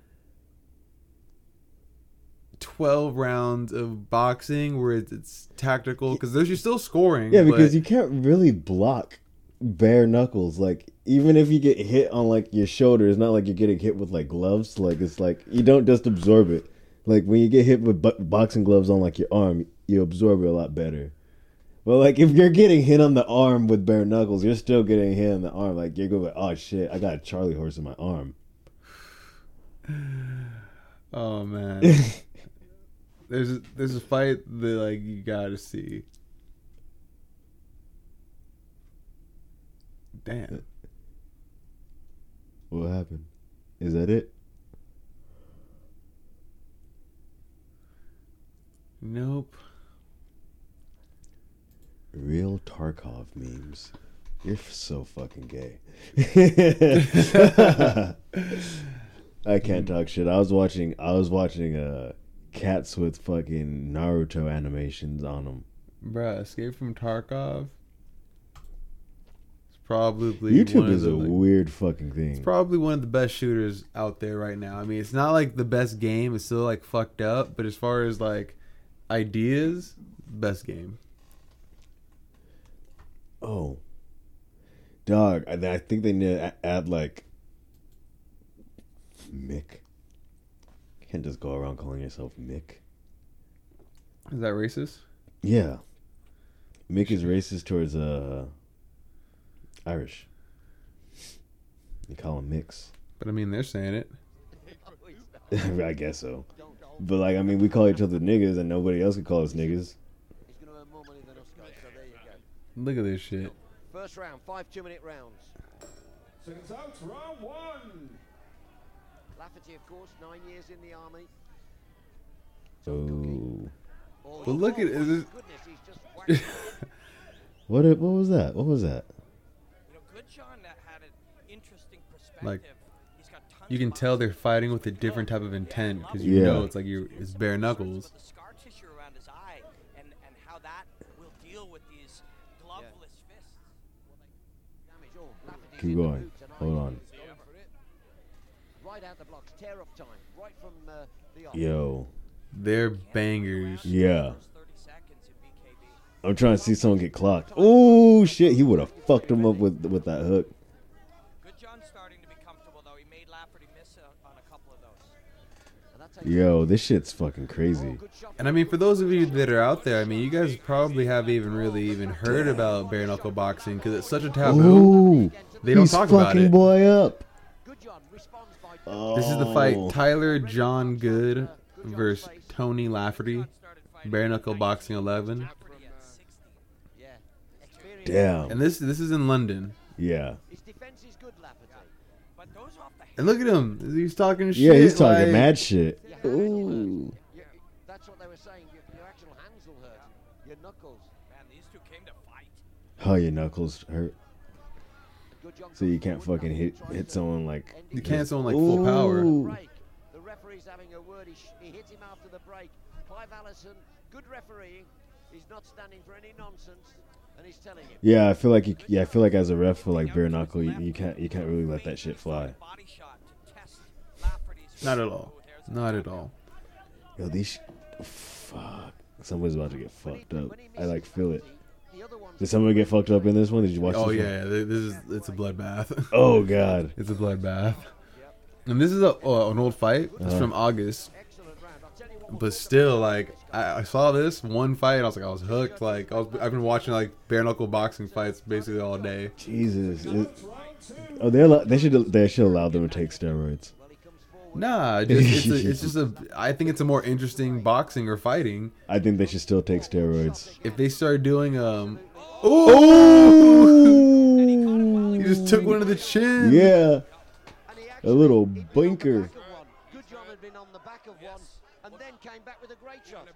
12 rounds of boxing where it's, it's tactical because there's you're still scoring.
yeah, because
but
you can't really block bare knuckles. Like even if you get hit on like your shoulder, it's not like you're getting hit with like gloves. Like it's like you don't just absorb it. Like when you get hit with bo- boxing gloves on like your arm, you absorb it a lot better. But like if you're getting hit on the arm with bare knuckles, you're still getting hit on the arm. Like you're going, oh shit, I got a Charlie horse in my arm.
oh man, there's a, there's a fight that like you gotta see. Damn.
What happened? Is that it?
Nope.
Real Tarkov memes. You're so fucking gay. I can't talk shit. I was watching. I was watching uh, cats with fucking Naruto animations on them.
Bruh, Escape from Tarkov. It's probably
YouTube
one
is
the,
a
like,
weird fucking thing.
It's probably one of the best shooters out there right now. I mean, it's not like the best game; it's still like fucked up. But as far as like ideas, best game.
Oh, dog. I, I think they need to add like Mick. You can't just go around calling yourself Mick.
Is that racist?
Yeah, Mick is racist towards uh Irish. You call him Mix.
But I mean, they're saying it.
I guess so. But like, I mean, we call each other niggas, and nobody else can call us niggas.
He's going to earn more money than us, guys. So there you go.
Look at this shit.
First round, five two-minute rounds.
Seconds out, round one.
Lafferty, of course, nine years in the army.
Oh,
Oh,
But look at-
oh,
is
my
this-
goodness, he's just
what? it- What was that? What was that?
You know, Goodjohn that had an interesting perspective.
Like,
He's got tons
You can tell they're fighting with a different type of intent because you
Yeah.
know it's like you it's bare knuckles.
With the scar tissue around his eye and, and how that will deal with these gloveless fists.
damage. Oh, Lafferty's
Keep
in the
going.
boots and
Hold
eyes.
on.
Going for it. Right out the blocks, tear up time, right from uh, the off.
Yo,
They're bangers.
yeah.
First 30 seconds in BKB.
I'm trying to see someone get clocked. Oh shit, he would have fucked him up with with that hook.
Goodjohn's starting to be comfortable though. He made Lafferty miss uh, on a couple of those.
And that takes
Yo, this shit's fucking crazy.
And I mean, for those of you that are out there, I mean, you guys probably haven't even really even heard about bare knuckle boxing because it's such a taboo.
Ooh,
They don't talk about
fucking
it.
boy up.
Goodjohn responds by
Oh.
This is the fight oh. Tyler Goodjohn versus Tony Lafferty, bare knuckle boxing 11.
Lafferty at 60.
yeah.
Damn.
And this this is in London.
Yeah.
His defense is good, Lafferty.
But those off the
And look at him. He's talking shit.
Yeah, he's talking
like-
mad shit.
Your hands.
Ooh.
Your- that's what they were saying. Your, your actual hands will hurt. Your knuckles.
man, these two came to fight.
Oh, your knuckles hurt. So you can't fucking hit hit someone like.
You can't someone like full power.
The referee's having a word. He, sh- he hit him after the break. Clive Allison, good refereeing. He's not standing for any nonsense, and he's telling him.
Yeah, I feel like you, yeah, I feel like as a ref for like bare knuckle, you, you can't you can't really let that shit fly.
Body shot to test Lafferty's
Not at all. Not at all.
Yo, these fuck. Somebody's about to get fucked up. I like feel it.
Lafferty, the other ones
Did somebody get fucked up in this one? Did you watch?
Oh
this
yeah,
one?
yeah, this is it's a bloodbath.
Oh god.
it's a bloodbath. And this is a oh, an old fight. It's
Uh-huh.
from August.
Excellent round. I'll tell you what
But still, like I, I saw this one fight, and I was like, I was hooked. Like I was, I've been watching like bare knuckle boxing fights basically all day.
Jesus. It- oh, they they should they should allow them to take steroids.
Well, he comes forward.
Nah, just, it's, a, it's just a. I think it's a more interesting boxing or fighting
I think they should still take steroids.
if they start doing um.
Oh!
He just took one of the chin.
Yeah. A little
had been on the
blinker.
back. Good John had been on the back of one, and then came back with a great shot.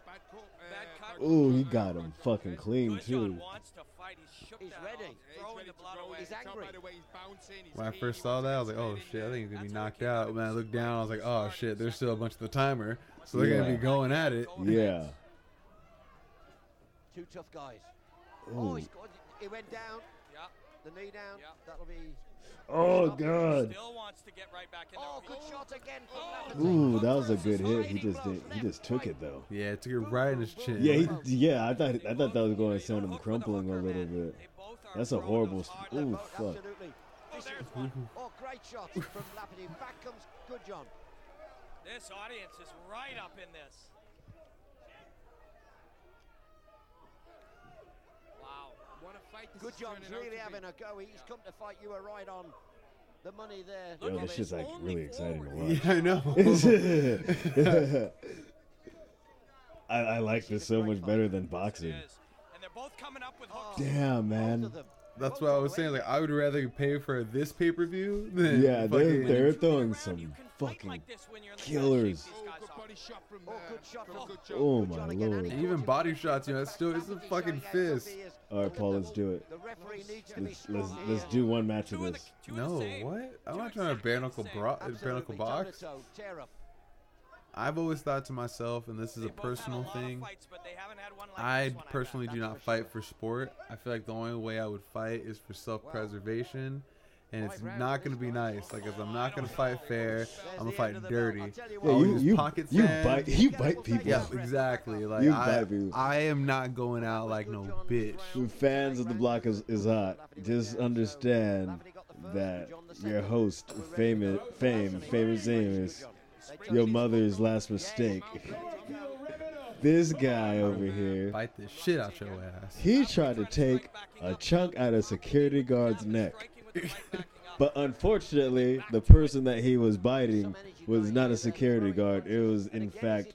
Oh, he got him fucking clean too.
Wants. He's that
ready.
off, throwing the blood away.
He's angry.
When I first saw that, I was like, oh shit, I think he's gonna be knocked out. When I looked down, I was like, oh shit, there's still a bunch of the timer, so they're gonna be going at it.
Yeah.
Two tough guys. Oh, he's got, he went down.
Yeah.
The knee down.
Yeah.
That'll be.
Oh god.
Still wants to get right back in there.
Oh, good shot again from
Oh.
Lafferty.
Ooh, that was a good hit. He just did. He just took it though.
Yeah, it took it right in his chin.
Yeah, he, yeah. I thought I thought that was going to send him crumpling a little bit.
They both are
That's a horrible.
those
Ooh, fuck.
Absolutely. Oh, oh great shot from Lafferty. Back comes Goodjohn.
This audience is right up in this. Wow.
Goodjohn's really having a go. He's come to fight. You were right on the money there.
Yo, this shit's like really exciting to watch.
Yeah, I know.
I, I like this so much better than boxing.
And they're both coming up with hooks.
Oh,
Damn,
man.
That's what I was saying. Like, I would rather pay for this pay per view than
Yeah, they're they're throwing some fucking
like this when you're in the
killers.
best shape oh, these guys are.
Oh, good shot from
Oh
Good oh
my
John again.
lord.
And
Even body shots, you know, it's still- it's a fucking fist.
Tough he is.
All right, Paul, let's do it.
The referee needs to be
Let's let's, let's do one match of
Two of the,
this.
No, what? I'm
Two
not trying to
exactly
bare knuckle bro- bare
Absolutely.
knuckle box.
toe, tear up.
I've always thought to myself, and this is a personal thing.
fights, but they haven't had one like
I
this one, I bet.
personally do not fight for sport. I feel like the only way I would fight is for self preservation and it's not gonna be nice. Like, if I'm not gonna fight fair, I'm gonna fight dirty.
Yeah, you you,
pocket
you
sand.
bite you bite people.
Yeah, exactly. Like
You
I,
bite people.
I am not going out like no bitch.
When fans of the block is, is hot, just understand that your host, famous, fame, famous Amos, your mother's last mistake. This guy over here,
Bite the shit out your ass.
he tried to take a chunk out of security guard's neck. But unfortunately, the person that he was biting was not a security guard. It was, in fact,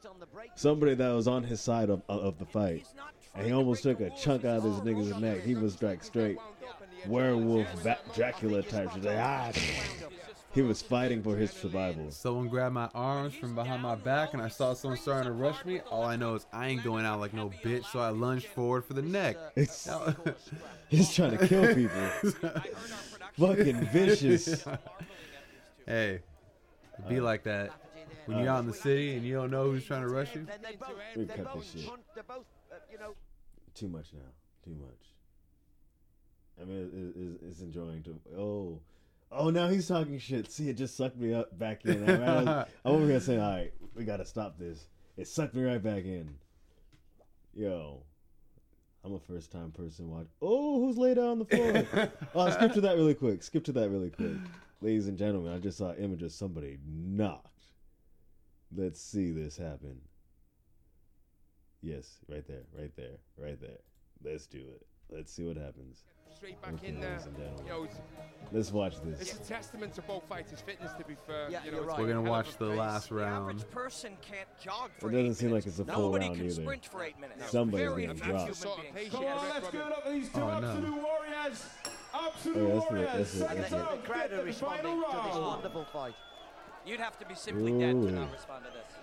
somebody that was on his side of, of the fight. And he almost took a chunk out of this nigga's neck. He was like straight werewolf, ba- Dracula type. shit. Like, ah. He was fighting for his survival.
Someone grabbed my arms from behind my back, and I saw someone starting to rush me. All I know is I ain't going out like no bitch, so I lunged forward for the neck.
It's, he's trying to kill people. Fucking vicious.
hey, it be like that when you're out in the city and you don't know who's trying to rush you.
They both,
We
they
cut
both
this shit.
punt- they're both, uh, you know,
Too much now. Too much. I mean, it, it, it's enjoying to. Oh. Oh, now he's talking shit. See, it just sucked me up back in. I, I was, I'm over here saying, all right, we got to stop this. It sucked me right back in. Yo. I'm a first time person watch. Oh, who's laid out on the floor? oh, skip to that really quick. Skip to that really quick. Ladies and gentlemen, I just saw an image of somebody knocked. Let's see this happen. Yes, right there, right there, right there. Let's do it. Let's see what happens.
Straight back
Okay,
in there.
ladies and.
Yo,
Let's watch this.
it's a testament to both fighters' fitness. To be fair,
Yeah,
you know,
right.
We're gonna
a hell of
watch the
pace.
last
The
round.
average person can't jog for
It doesn't
eight
seem like it's a full
Nobody
round
can
either.
sprint for eight minutes.
Somebody's
Very
getting
few
dropped.
human
Sort of
Come on, let's
from
give
it.
it up for these two
Oh, no.
absolute warriors. Absolute
Oh, yeah, that's the-
warriors.
that's it,
and
that's
the,
it.
the crowd are responding
final
to this
round.
wonderful fight.
You'd have to be simply dead to not respond to this.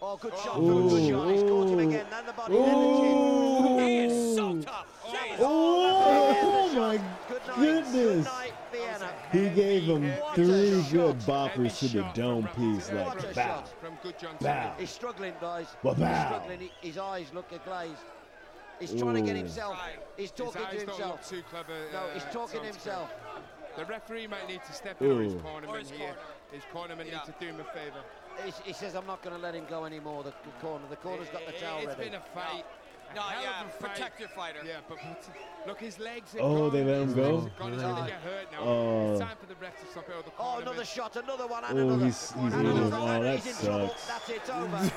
Oh, good shot,
Ooh,
good shot. He's caught him again. Then the body, then the chin.
He is so tough. Jeez.
Oh my goodness.
Good night, Vienna.
He gave him three good boppers to the dome piece. Like,
a
bow.
shot.
From Goodjohn
Bow.
He's struggling, guys.
Wow.
He's struggling. His eyes look glazed. He's trying to get himself. He's
His
talking to
eyes don't look
himself.
too clever.
No,
uh,
he's talking to himself.
The referee might need to step in or his
Ooh.
cornerman here.
corner.
His cornerman
Yeah.
needs to do him a favour.
He's, he says, "I'm not going to let him go anymore." The, the corner. The corner's got the towel
It's
ready.
been a fight. A
No,
hell
yeah,
a fight.
protect your fighter.
Yeah, but but- look, his legs are
Oh,
gone.
they let him
His
go?
legs are gone. He's
They let
going
him
to get hurt now.
Oh.
It's time for the ref to stop it. or the
Oh, another
cornerman.
shot, another one, and
Oh,
another.
he's- he's
And
losing.
another
Oh,
one.
that
he's in trouble.
sucks.
That's it. It's over.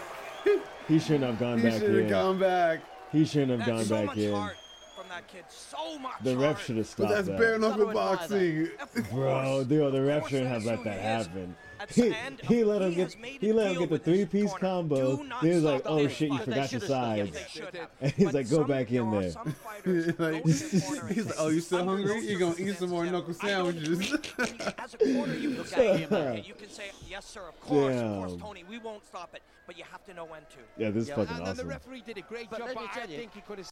He shouldn't have gone
He
back
should have
in.
gone back.
He shouldn't have
That's
gone
so
back
much
in.
heart from that kid. So much
The
heart.
ref should have
But
stopped
that's
that.
bare knuckle
Gotta admire
boxing.
Of
Bro,
course.
dude, the
Of
ref
course,
shouldn't
that
have
is
let
who
that
he is.
happen.
At
He, he let him get he let him get the three piece combo. He was like, "Oh shit, you forgot
should
the
have stopped
sides."
They should have.
And he's like, "Go back in
there are
there."
some fighters who
Like,
go to the corner and
he's like, "Oh, you still hungry?
those
You gonna eat some more knuckle sandwiches?"
I. As a corner, you can
Look
say,
at him,
you can say, yes, sir, of course, of course,
Damn.
Tony, we won't stop it, but you have to know when to.
Yeah, this is
Yeah,
fucking
And the
awesome.
referee did a great job,
let me
but I think he could have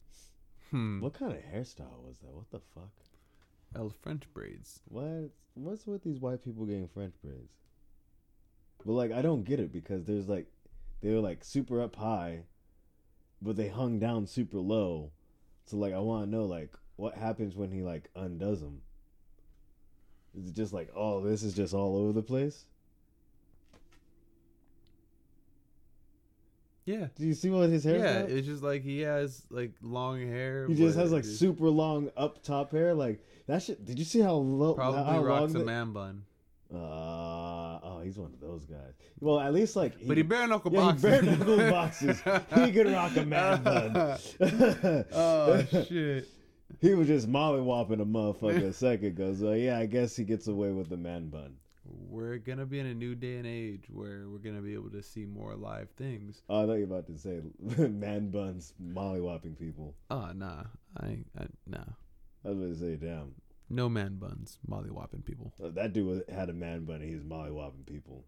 Hmm.
What kind of hairstyle was that? What the fuck?
That was French braids.
What? What's with these white people getting French braids? But like, I don't get it because there's like, they were like super up high, but they hung down super low. So like, I want to know like what happens when he like undoes them. Is it just like, oh, this is just all over the place?
Yeah.
Do you see what his hair? Is?
Yeah, it's just like he has like long hair.
He just has like
it's
super long up top hair. Like that shit. Did you see how low?
Probably
how
rocks
long
a man bun.
Uh, oh, he's one of those guys. Well, at least like,
But he bare knuckle
yeah,
boxes.
he bare knuckle boxes. He could rock a man bun.
oh shit.
He was just mollywopping a motherfucker a second ago. So yeah, I guess he gets away with the man bun.
We're gonna be in a new day and age where we're gonna be able to see more live things.
Oh, I thought you were about to say man buns mollywopping people.
Oh nah, I, I nah,
I was to say, damn,
no man buns, mollywopping people.
Uh, that dude was, had a man bun. and He was mollywopping people.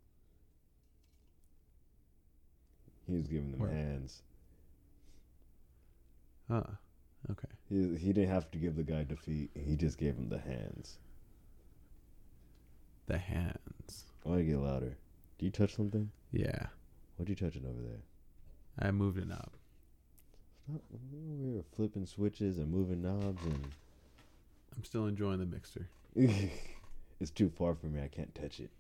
He's giving them
Word.
hands.
Huh. Okay.
He he didn't have to give the guy defeat. He just gave him the hands.
The hands.
I want to get louder. Do you touch something?
Yeah,
What are you touching over there?
I moved it up.
Stop. We were flipping switches and moving knobs and.
I'm still enjoying the mixer.
It's too far from me. I can't touch it.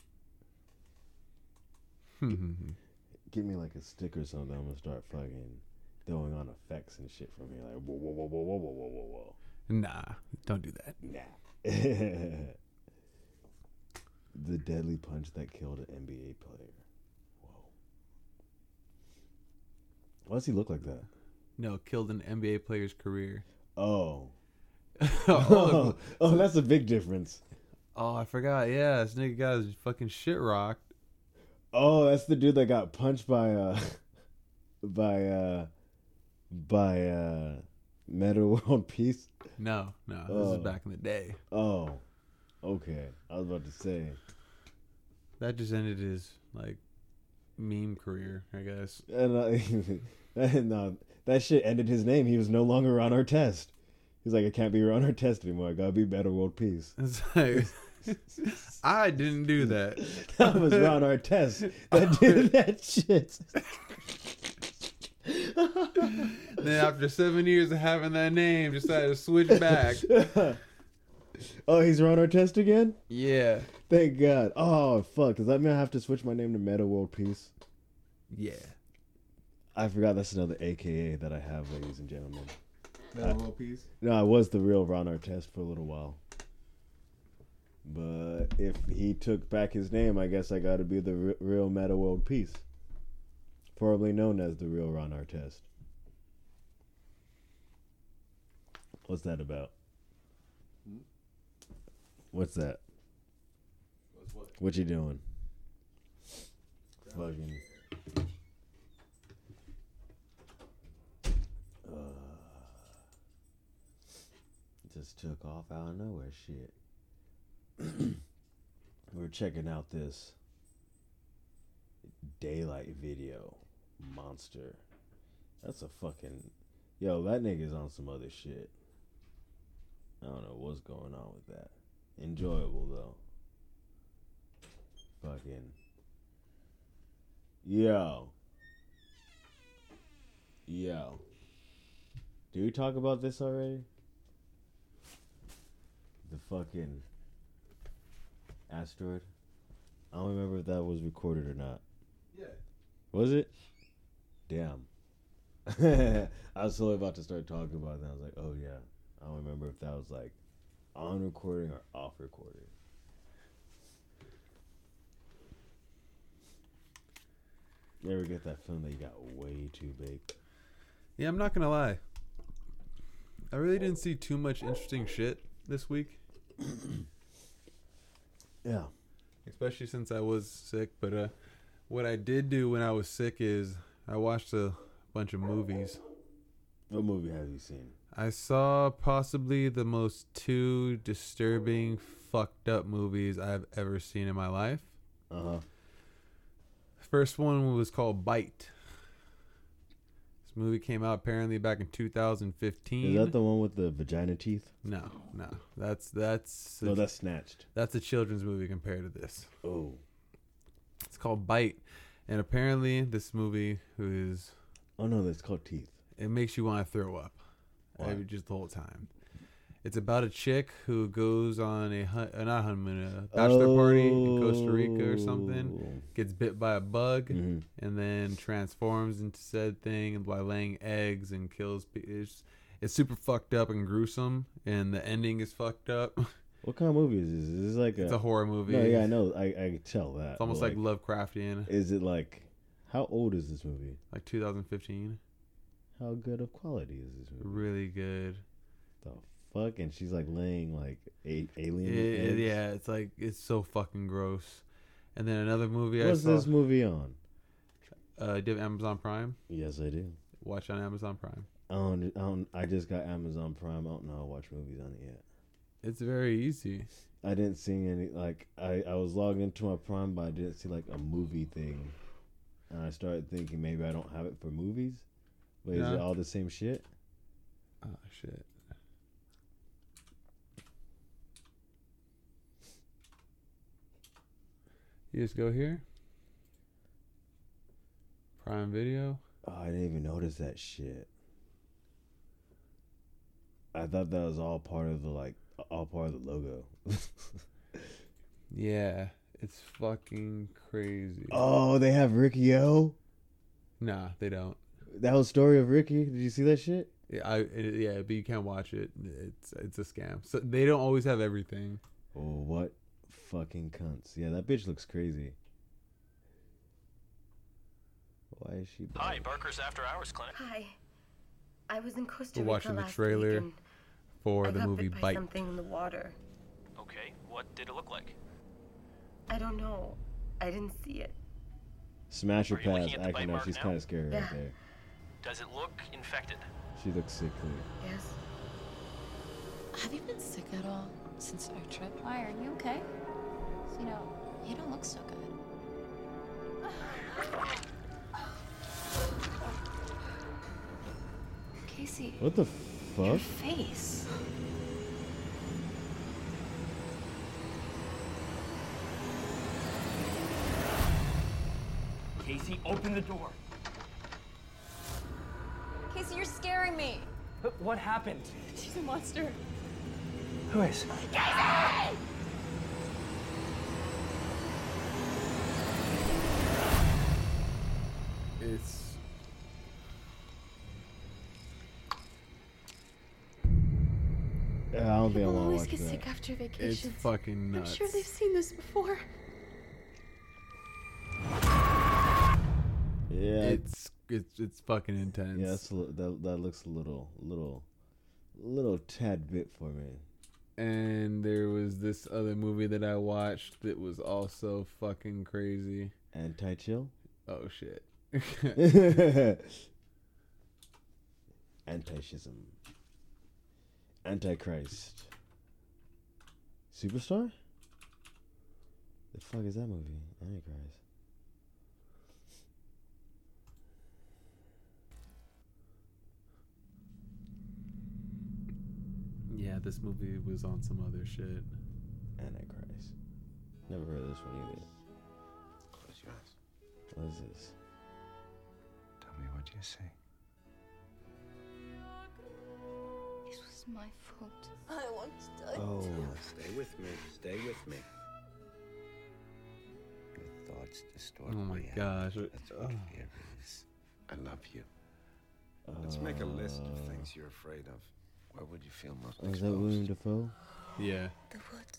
Give me like a stick or something. I'm gonna start fucking throwing on effects and shit from here. Like whoa, whoa, whoa, whoa, whoa, whoa, whoa, whoa, whoa.
nah, don't do that.
Nah. the deadly punch that killed an NBA player. Whoa. Why does he look like that?
No, killed an NBA player's career.
Oh.
Oh,
Oh, oh, that's a big difference.
oh, I forgot. Yeah, this nigga got his fucking shit rocked.
Oh, that's the dude that got punched by uh by uh by uh Meta World Peace.
No, no, this
Oh.
is back in the day.
Oh. Okay. I was about to say.
That just ended his like meme career, I guess.
And, uh, and uh, that shit ended his name. He was no longer Ron Artest. He's like, I can't be Ron Artest anymore. I gotta be Meta World Peace.
It's like, I didn't do that.
That was Ron Artest that did that shit.
then after seven years of having that name, decided to switch back.
oh, he's Ron Artest again?
Yeah,
Thank God. Oh, fuck. Does that mean I have to switch my name to Meta World Peace?
yeah.
I forgot that's another AKA that I have, ladies and gentlemen.
That world piece.
No, I was the real Ron Artest for a little while. But if he took back his name, I guess I got to be the re- real Meta World Peace, formerly known as the real Ron Artest. What's that about? Hmm? What's that? What you doing? Fucking. Just took off out of nowhere. Shit. We're checking out this daylight video monster. That's a fucking yo. That nigga's on some other shit. I don't know what's going on with that. Enjoyable though. Fucking yo. Yo. Did we talk about this already? The fucking asteroid. I don't remember if that was recorded or not.
Yeah.
Was it? Damn. I was totally about to start talking about that. I was like, oh yeah. I don't remember if that was like on recording or off recording. You ever get that feeling that you got way too big?
Yeah, I'm not gonna lie. I really didn't see too much interesting shit this week,
Yeah.
especially since I was sick. But uh, what I did do when I was sick is I watched a bunch of movies.
What movie have you seen?
I saw possibly the most two disturbing, fucked up movies I've ever seen in my life.
Uh huh.
First one was called Bite. This movie came out apparently back in 2015.
Is that the one with the vagina teeth?
no, no, that's that's
No, that's Snatched.
that's a children's movie compared to this.
Oh.
It's called Bite, and apparently this movie is
Oh no, that's called Teeth.
it makes you want to throw up
Why?
just the whole time. It's about a chick who goes on a hun- uh, not honeymoon, a bachelor party in Costa Rica or something. Gets bit by a bug
Mhm.
and then transforms into said thing by laying eggs and kills. Pe- it's, it's super fucked up and gruesome, and the ending is fucked up.
What kind of movie is this? Is this like
it's
a,
a horror movie.
No, yeah, I know. I I could tell that.
It's almost
but,
like Lovecraftian,
Is it like? How old is this movie?
like 2015.
How good of quality is this movie?
Really good.
The fuck? And she's like laying like a- alien.
It- yeah, it's like it's so fucking gross. And then another movie
What's
I saw.
this movie on?
Uh, do you have Amazon Prime?
Yes, I do.
Watch on Amazon Prime.
I don't, I don't. I just got Amazon Prime. I don't know how to watch movies on it yet.
It's very easy.
I didn't see any like I, I was logged into my Prime, but I didn't see like a movie thing, and I started thinking maybe I don't have it for movies. But is it all the same shit?
Oh shit. You just go here. Prime Video.
Oh, I didn't even notice that shit. I thought that was all part of the like all part of the logo.
Yeah, it's fucking crazy.
Oh, they have Ricky O.
Nah, they don't.
That whole story of Ricky. Did you see that shit?
Yeah, I it, yeah, but you can't watch it. It's it's a scam. So they don't always have everything.
Oh, what fucking cunts! Yeah, that bitch looks crazy. Why is she?
Hi, Barker's After Hours Clinic.
Hi. I was in Costa
We're watching the
last
trailer
and
for
I
the
got
movie
bit by
Bite.
something in the water.
Okay, what did it look like?
I don't know. I didn't see it.
Smash her
Are you looking
pass.
at the
Actually,
bite
no,
mark
she's
now?
kind of scary
Yeah.
right there.
Does it look infected?
She looks sickly.
Yes.
Have you been sick at all since our trip? Why, are you okay? You know, you don't look so good. Casey,
What the fuck?
your
fuck?
face.
Casey, open the door.
Casey, you're scaring me.
What happened?
She's a monster.
Who is?
It's
Yeah, I don't think I
People
want
always
watch
get
that.
sick after
it's
fucking
fucking
I'm sure they've seen this before.
Yeah,
It's it's it's fucking intense.
yeah, that's a, that that looks a little, little, little tad bit for me.
And there was this other movie that I watched that was also fucking crazy.
Anti chill.
Oh shit.
Anti-schism. Antichrist. Superstar? The fuck is that movie? Antichrist.
yeah, this movie was on some other shit.
Antichrist. Never heard of this one either.
Close your eyes.
What is this?
Tell me what you see.
Was my fault. I want to die.
Oh.
Stay with me. Stay with me. Your thoughts distort
Oh my
reality.
gosh.
That's what fear is. I love you. Let's make a list of uh. things you're afraid of. Where would you feel most
Oh, is
exposed?
that William Dafoe?
Yeah.
The woods.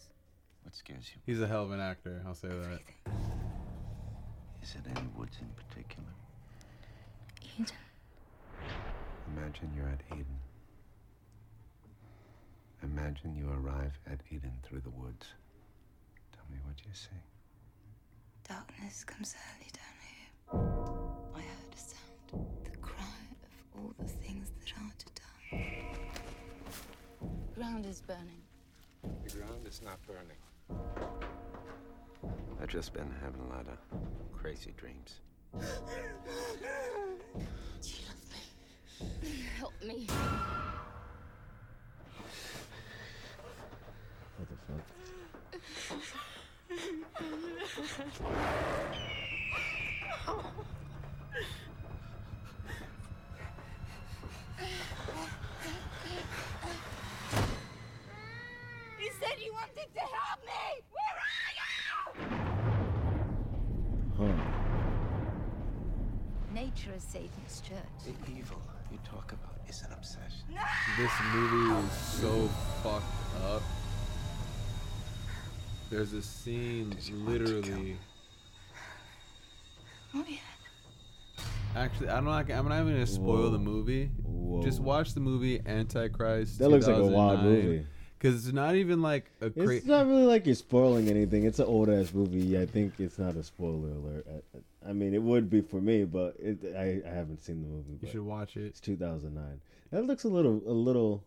What scares you?
He's a hell of an actor, I'll say that.
Is it any woods in particular?
Eden.
Imagine you're at Eden. Imagine you arrive at Eden through the woods. Tell me what you see.
Darkness comes early down here. I heard a sound. The cry of all the things that are to die. Ground is burning.
The ground is not burning. I've just been having a lot of crazy dreams.
Do you love me? Help me.
What the fuck?
You said you wanted to help me! Where are you?
Huh.
Nature is Satan's church.
The evil you talk about is an obsession.
This movie is so fucked up. There's a scene literally.
Yeah.
Actually, I'm not. I'm not even gonna spoil the movie. Just watch the movie Antichrist.
That looks like a wild movie.
Because it's not even like a
It's not really like you're spoiling anything. It's an old ass movie. I think it's not a spoiler alert. I, I mean, it would be for me, but it, I, I haven't seen the movie.
You should watch it.
It's 2009. That looks a little, a little.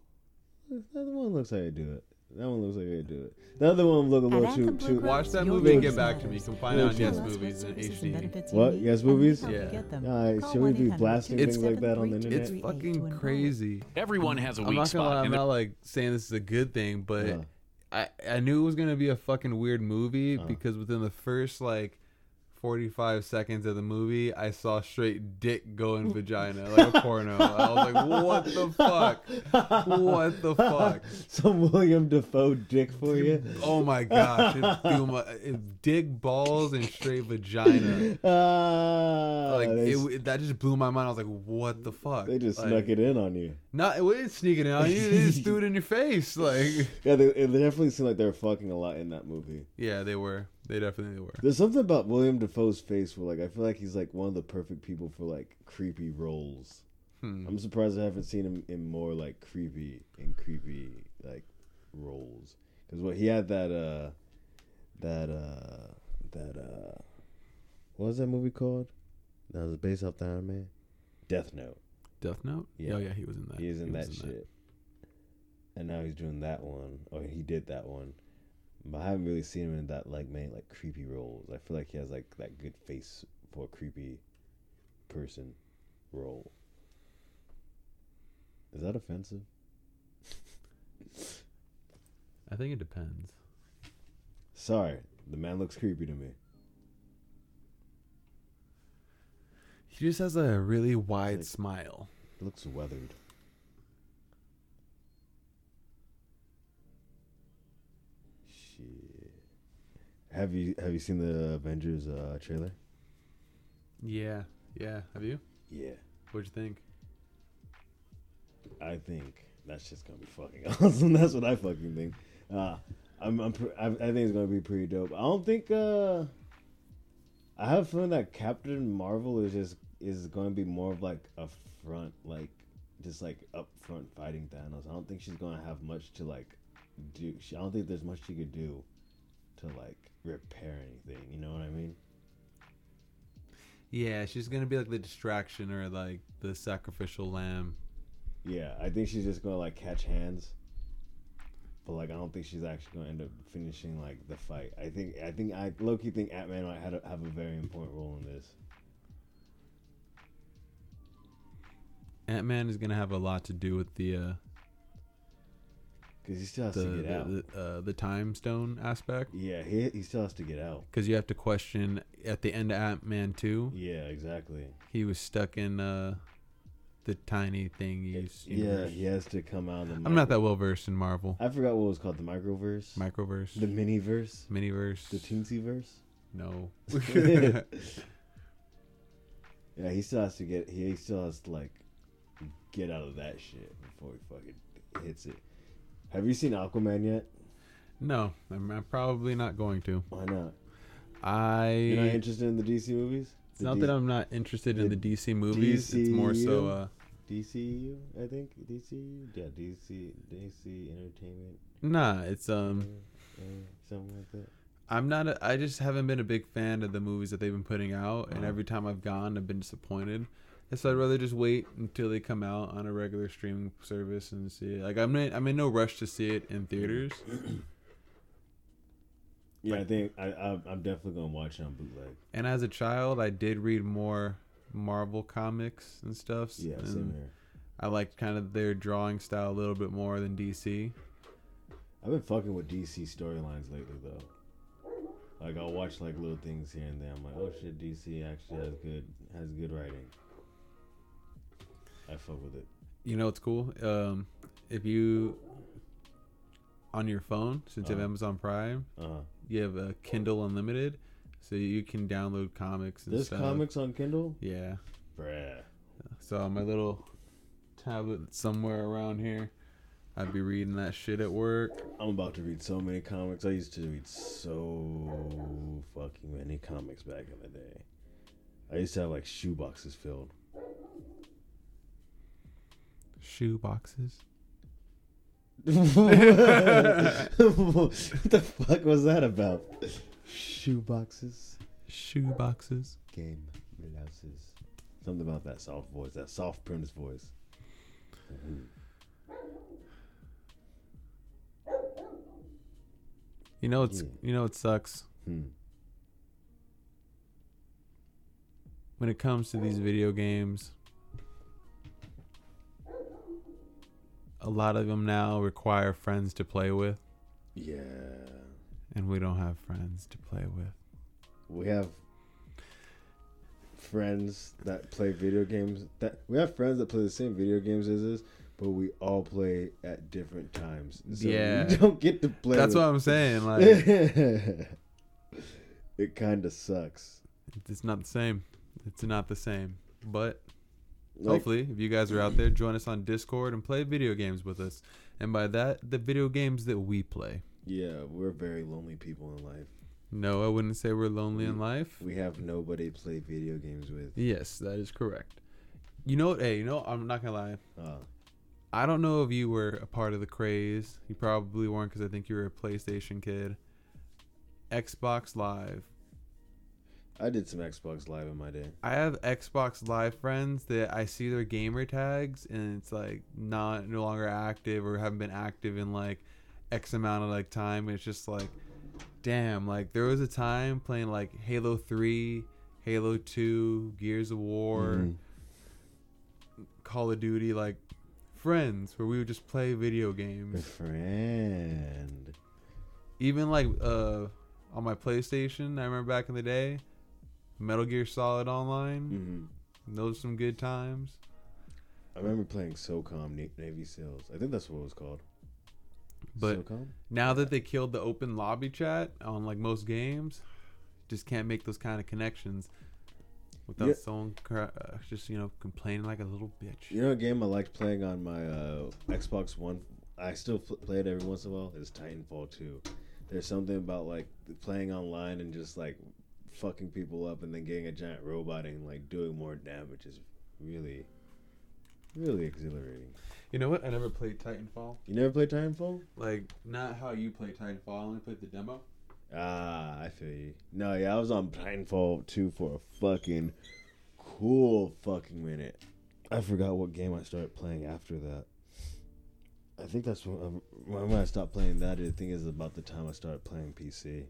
That one looks like I do it. That one looks like I do it. The other one look a little too, too.
Watch that movie and get back to me. You can find it on Yes Movies in HD.
What? Yes, movies?
Yeah.
Uh, should we be blasting
It's-
things like that on the internet?
It's fucking crazy.
Everyone has a
I'm
weak
not gonna
spot
lie, I'm
in
not like saying this is a good thing, but
Yeah.
I I knew it was gonna be a fucking weird movie because within the first like 45 seconds of the movie, I saw straight dick going vagina like a porno. I was like, what the fuck? What the fuck?
Some William Dafoe dick for you.
Oh my gosh. It blew my, it, dick balls and straight vagina.
Ah,
like it, it- that just blew my mind. I was like, what the fuck?
they just
like,
snuck it in on you.
Not, it wasn't sneaking it on you. They just threw it in your face. Like,
Yeah, they, it definitely seemed like they were fucking a lot in that movie.
yeah, they were. They definitely were.
There's something about William Dafoe's face where, like, I feel like he's like one of the perfect people for like creepy roles.
Hmm.
I'm surprised I haven't seen him in more like creepy and creepy like roles. Because what he had that uh that uh that uh what was that movie called? That was based off the anime. Death Note.
Death Note?
Yeah.
Oh, yeah, he was in that.
He is in
He
that
was
shit. And now he's doing that one. Oh, he did that one. But I haven't really seen him in that like many like creepy roles. I feel like he has like that good face for a creepy person role. Is that offensive?
I think it depends.
Sorry, the man looks creepy to me.
He just has a really wide smile.
He looks weathered. Have you have you seen the Avengers uh, trailer?
Yeah, yeah. Have you?
Yeah.
What'd you think?
I think that's just gonna be fucking awesome. That's what I fucking think. Uh, I'm, I'm pr- I, I think it's gonna be pretty dope. I don't think. Uh, I have a feeling that Captain Marvel is just is going to be more of like a front, like just like up front fighting Thanos. I don't think she's gonna have much to like do. She, I don't think there's much she could do to like repair anything. You know what I mean?
Yeah, she's gonna be like the distraction or like the sacrificial lamb.
Yeah, I think she's just gonna like catch hands. But like I don't think she's actually gonna end up finishing like the fight. I think I think I low key think Ant Man might have a, have a very important role in this.
Ant Man is gonna have a lot to do with the uh,
Cause he still has
the
to get out.
the, the, uh, the time stone aspect.
Yeah, he he still has to get out.
Because you have to question at the end of Ant Man two.
Yeah, exactly.
He was stuck in uh, the tiny thing.
Yeah, he has to come out. Of the
I'm not that well versed in Marvel.
I forgot what it was called. The microverse.
Microverse.
The miniverse.
Miniverse.
The teensy verse.
No.
yeah, he still has to get. He still has to like get out of that shit before he fucking hits it. Have you seen Aquaman yet?
no, I'm, I'm probably not going to.
Why not?
I.
You're not interested in the DC movies?
It's not that I'm not interested in the DC movies. It's more so.
DCU?
Uh,
DCU, I think DCU. Yeah, DC, DC Entertainment.
nah, it's um.
uh, something like that.
I'm not. A, I just haven't been a big fan of the movies that they've been putting out, and
Uh-huh.
every time I've gone, I've been disappointed. And so I'd rather just wait until they come out on a regular streaming service and see it. Like I'm in, I'm in no rush to see it in theaters.
Yeah, I think I, I I'm definitely gonna watch it on bootleg.
And as a child, I did read more Marvel comics and stuff.
Yeah,
and
same here.
I liked kind of their drawing style a little bit more than DC.
I've been fucking with DC storylines lately though. Like I'll watch like little things here and there. I'm like, oh shit, DC actually has good has good writing. I fuck with it.
You know what's cool? Um, if you on your phone, since you have
Uh-huh.
Amazon Prime,
Uh-huh.
you have a Kindle Unlimited, so you can download comics. And
There's
stuff.
comics on Kindle.
Yeah.
Bruh.
So on my little tablet somewhere around here, I'd be reading that shit at work.
I'm about to read so many comics. I used to read so fucking many comics back in the day. I used to have like shoe boxes filled.
Shoe boxes.
what the fuck was that about? Shoe boxes.
Shoe boxes.
Game blouses. Something about that soft voice, that soft Prince voice.
You know it's
Yeah.
you know it sucks.
Hmm.
When it comes to these video games, a lot of them now require friends to play with,
Yeah.
and we don't have friends to play with.
We have friends that play video games. That we have friends that play the same video games as us, but we all play at different times. So
Yeah.
we don't get to play.
That's what I'm saying, like-
it kind of sucks.
It's not the same. It's not the same. But
Like-
hopefully, if you guys are out there, join us on Discord and play video games with us. And by that, the video games that we play.
Yeah, we're very lonely people in life.
No, I wouldn't say we're lonely in life.
We have nobody to play video games with.
Yes, that is correct. You know, hey, you know, I'm not gonna lie.
Uh,
I don't know if you were a part of the craze. You probably weren't because I think you were a PlayStation kid. Xbox Live.
I did some Xbox Live in my day.
I have Xbox Live friends that I see their gamer tags and it's like not no longer active or haven't been active in like X amount of like time. It's just like, damn, like there was a time playing like Halo Three, Halo Two, Gears of War,
Mhm.
Call of Duty, like friends where we would just play video games.
friend.
Even like uh on my PlayStation, I remember back in the day, Metal Gear Solid Online.
Mhm.
Those some good times.
I remember playing SOCOM Na- Navy SEALs. I think that's what it was called.
But
SOCOM?
now that they killed the open lobby chat on like most games, just can't make those kind of connections without
Yeah.
someone cra- uh, just you know complaining like a little bitch.
You know, a game I liked playing on my uh, Xbox One. I still pl- play it every once in a while. Is Titanfall 2. There's something about like playing online and just like fucking people up and then getting a giant robot and like doing more damage is really, really exhilarating.
You know what? I never played Titanfall.
You never played Titanfall?
Like not how you play Titanfall. I only played the demo.
Ah, I feel you. No, yeah, I was on Titanfall 2 for a fucking cool fucking minute. I forgot what game I started playing after that. I think that's when, um, when I stopped playing that. I think is about the time I started playing PC.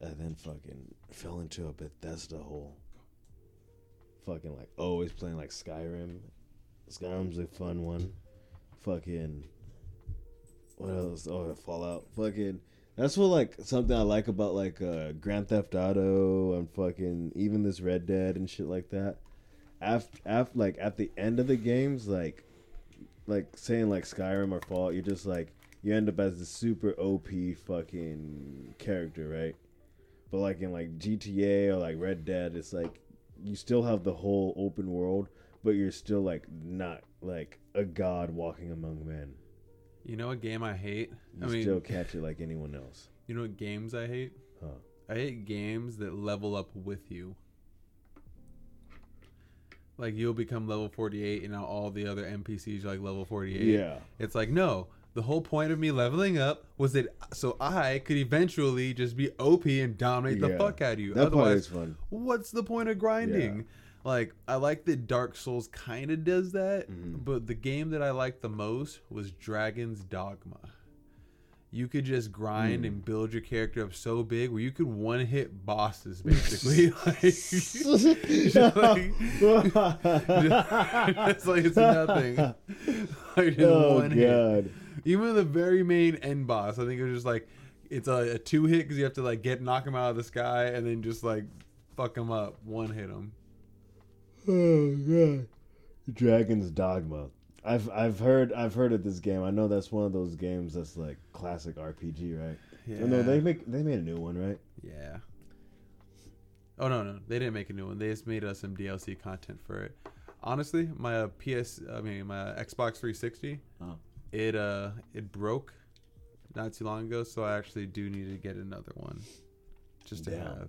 And then fucking fell into a Bethesda hole. Fucking like always playing like Skyrim. Skyrim's a fun one. Fucking what else? Oh, Fallout. Fucking. That's what like something I like about like uh, Grand Theft Auto and fucking even this Red Dead and shit like that. After, after like at the end of the games, like like saying like Skyrim or Fallout, you're just like you end up as the super OP fucking character, right? But like in like GTA or like Red Dead, it's like you still have the whole open world, but you're still like not like a god walking among men.
You know what game I hate?
You
I mean,
still catch it like anyone else.
you know what games I hate?
Huh.
I hate games that level up with you. Like you'll become level 48 and now all the other NPCs are like level 48.
Yeah.
It's like no, the whole point of me leveling up was that so I could eventually just be OP and dominate the fuck out of you. Otherwise, what's the point of grinding? Like I like that Dark Souls kind of does that,
Mm-hmm.
but the game that I liked the most was Dragon's Dogma. You could just grind
Mm.
and build your character up so big where you could one hit bosses basically. like, just like, it's like it's nothing. Like just
Oh,
one hit.
God.
Even the very main end boss, I think it was just like it's a, a two hit because you have to like get knock him out of the sky and then just like fuck him up, one hit him.
Oh god. Dragon's Dogma. I've I've heard I've heard of this game. I know that's one of those games that's like classic RPG, right? Oh, no, they make they made a new one, right?
Yeah. Oh no no they didn't make a new one. They just made us some DLC content for it. Honestly, my uh, PS I mean my Xbox 360,
Oh.
it uh it broke not too long ago, so I actually do need to get another one just to
Damn.
have.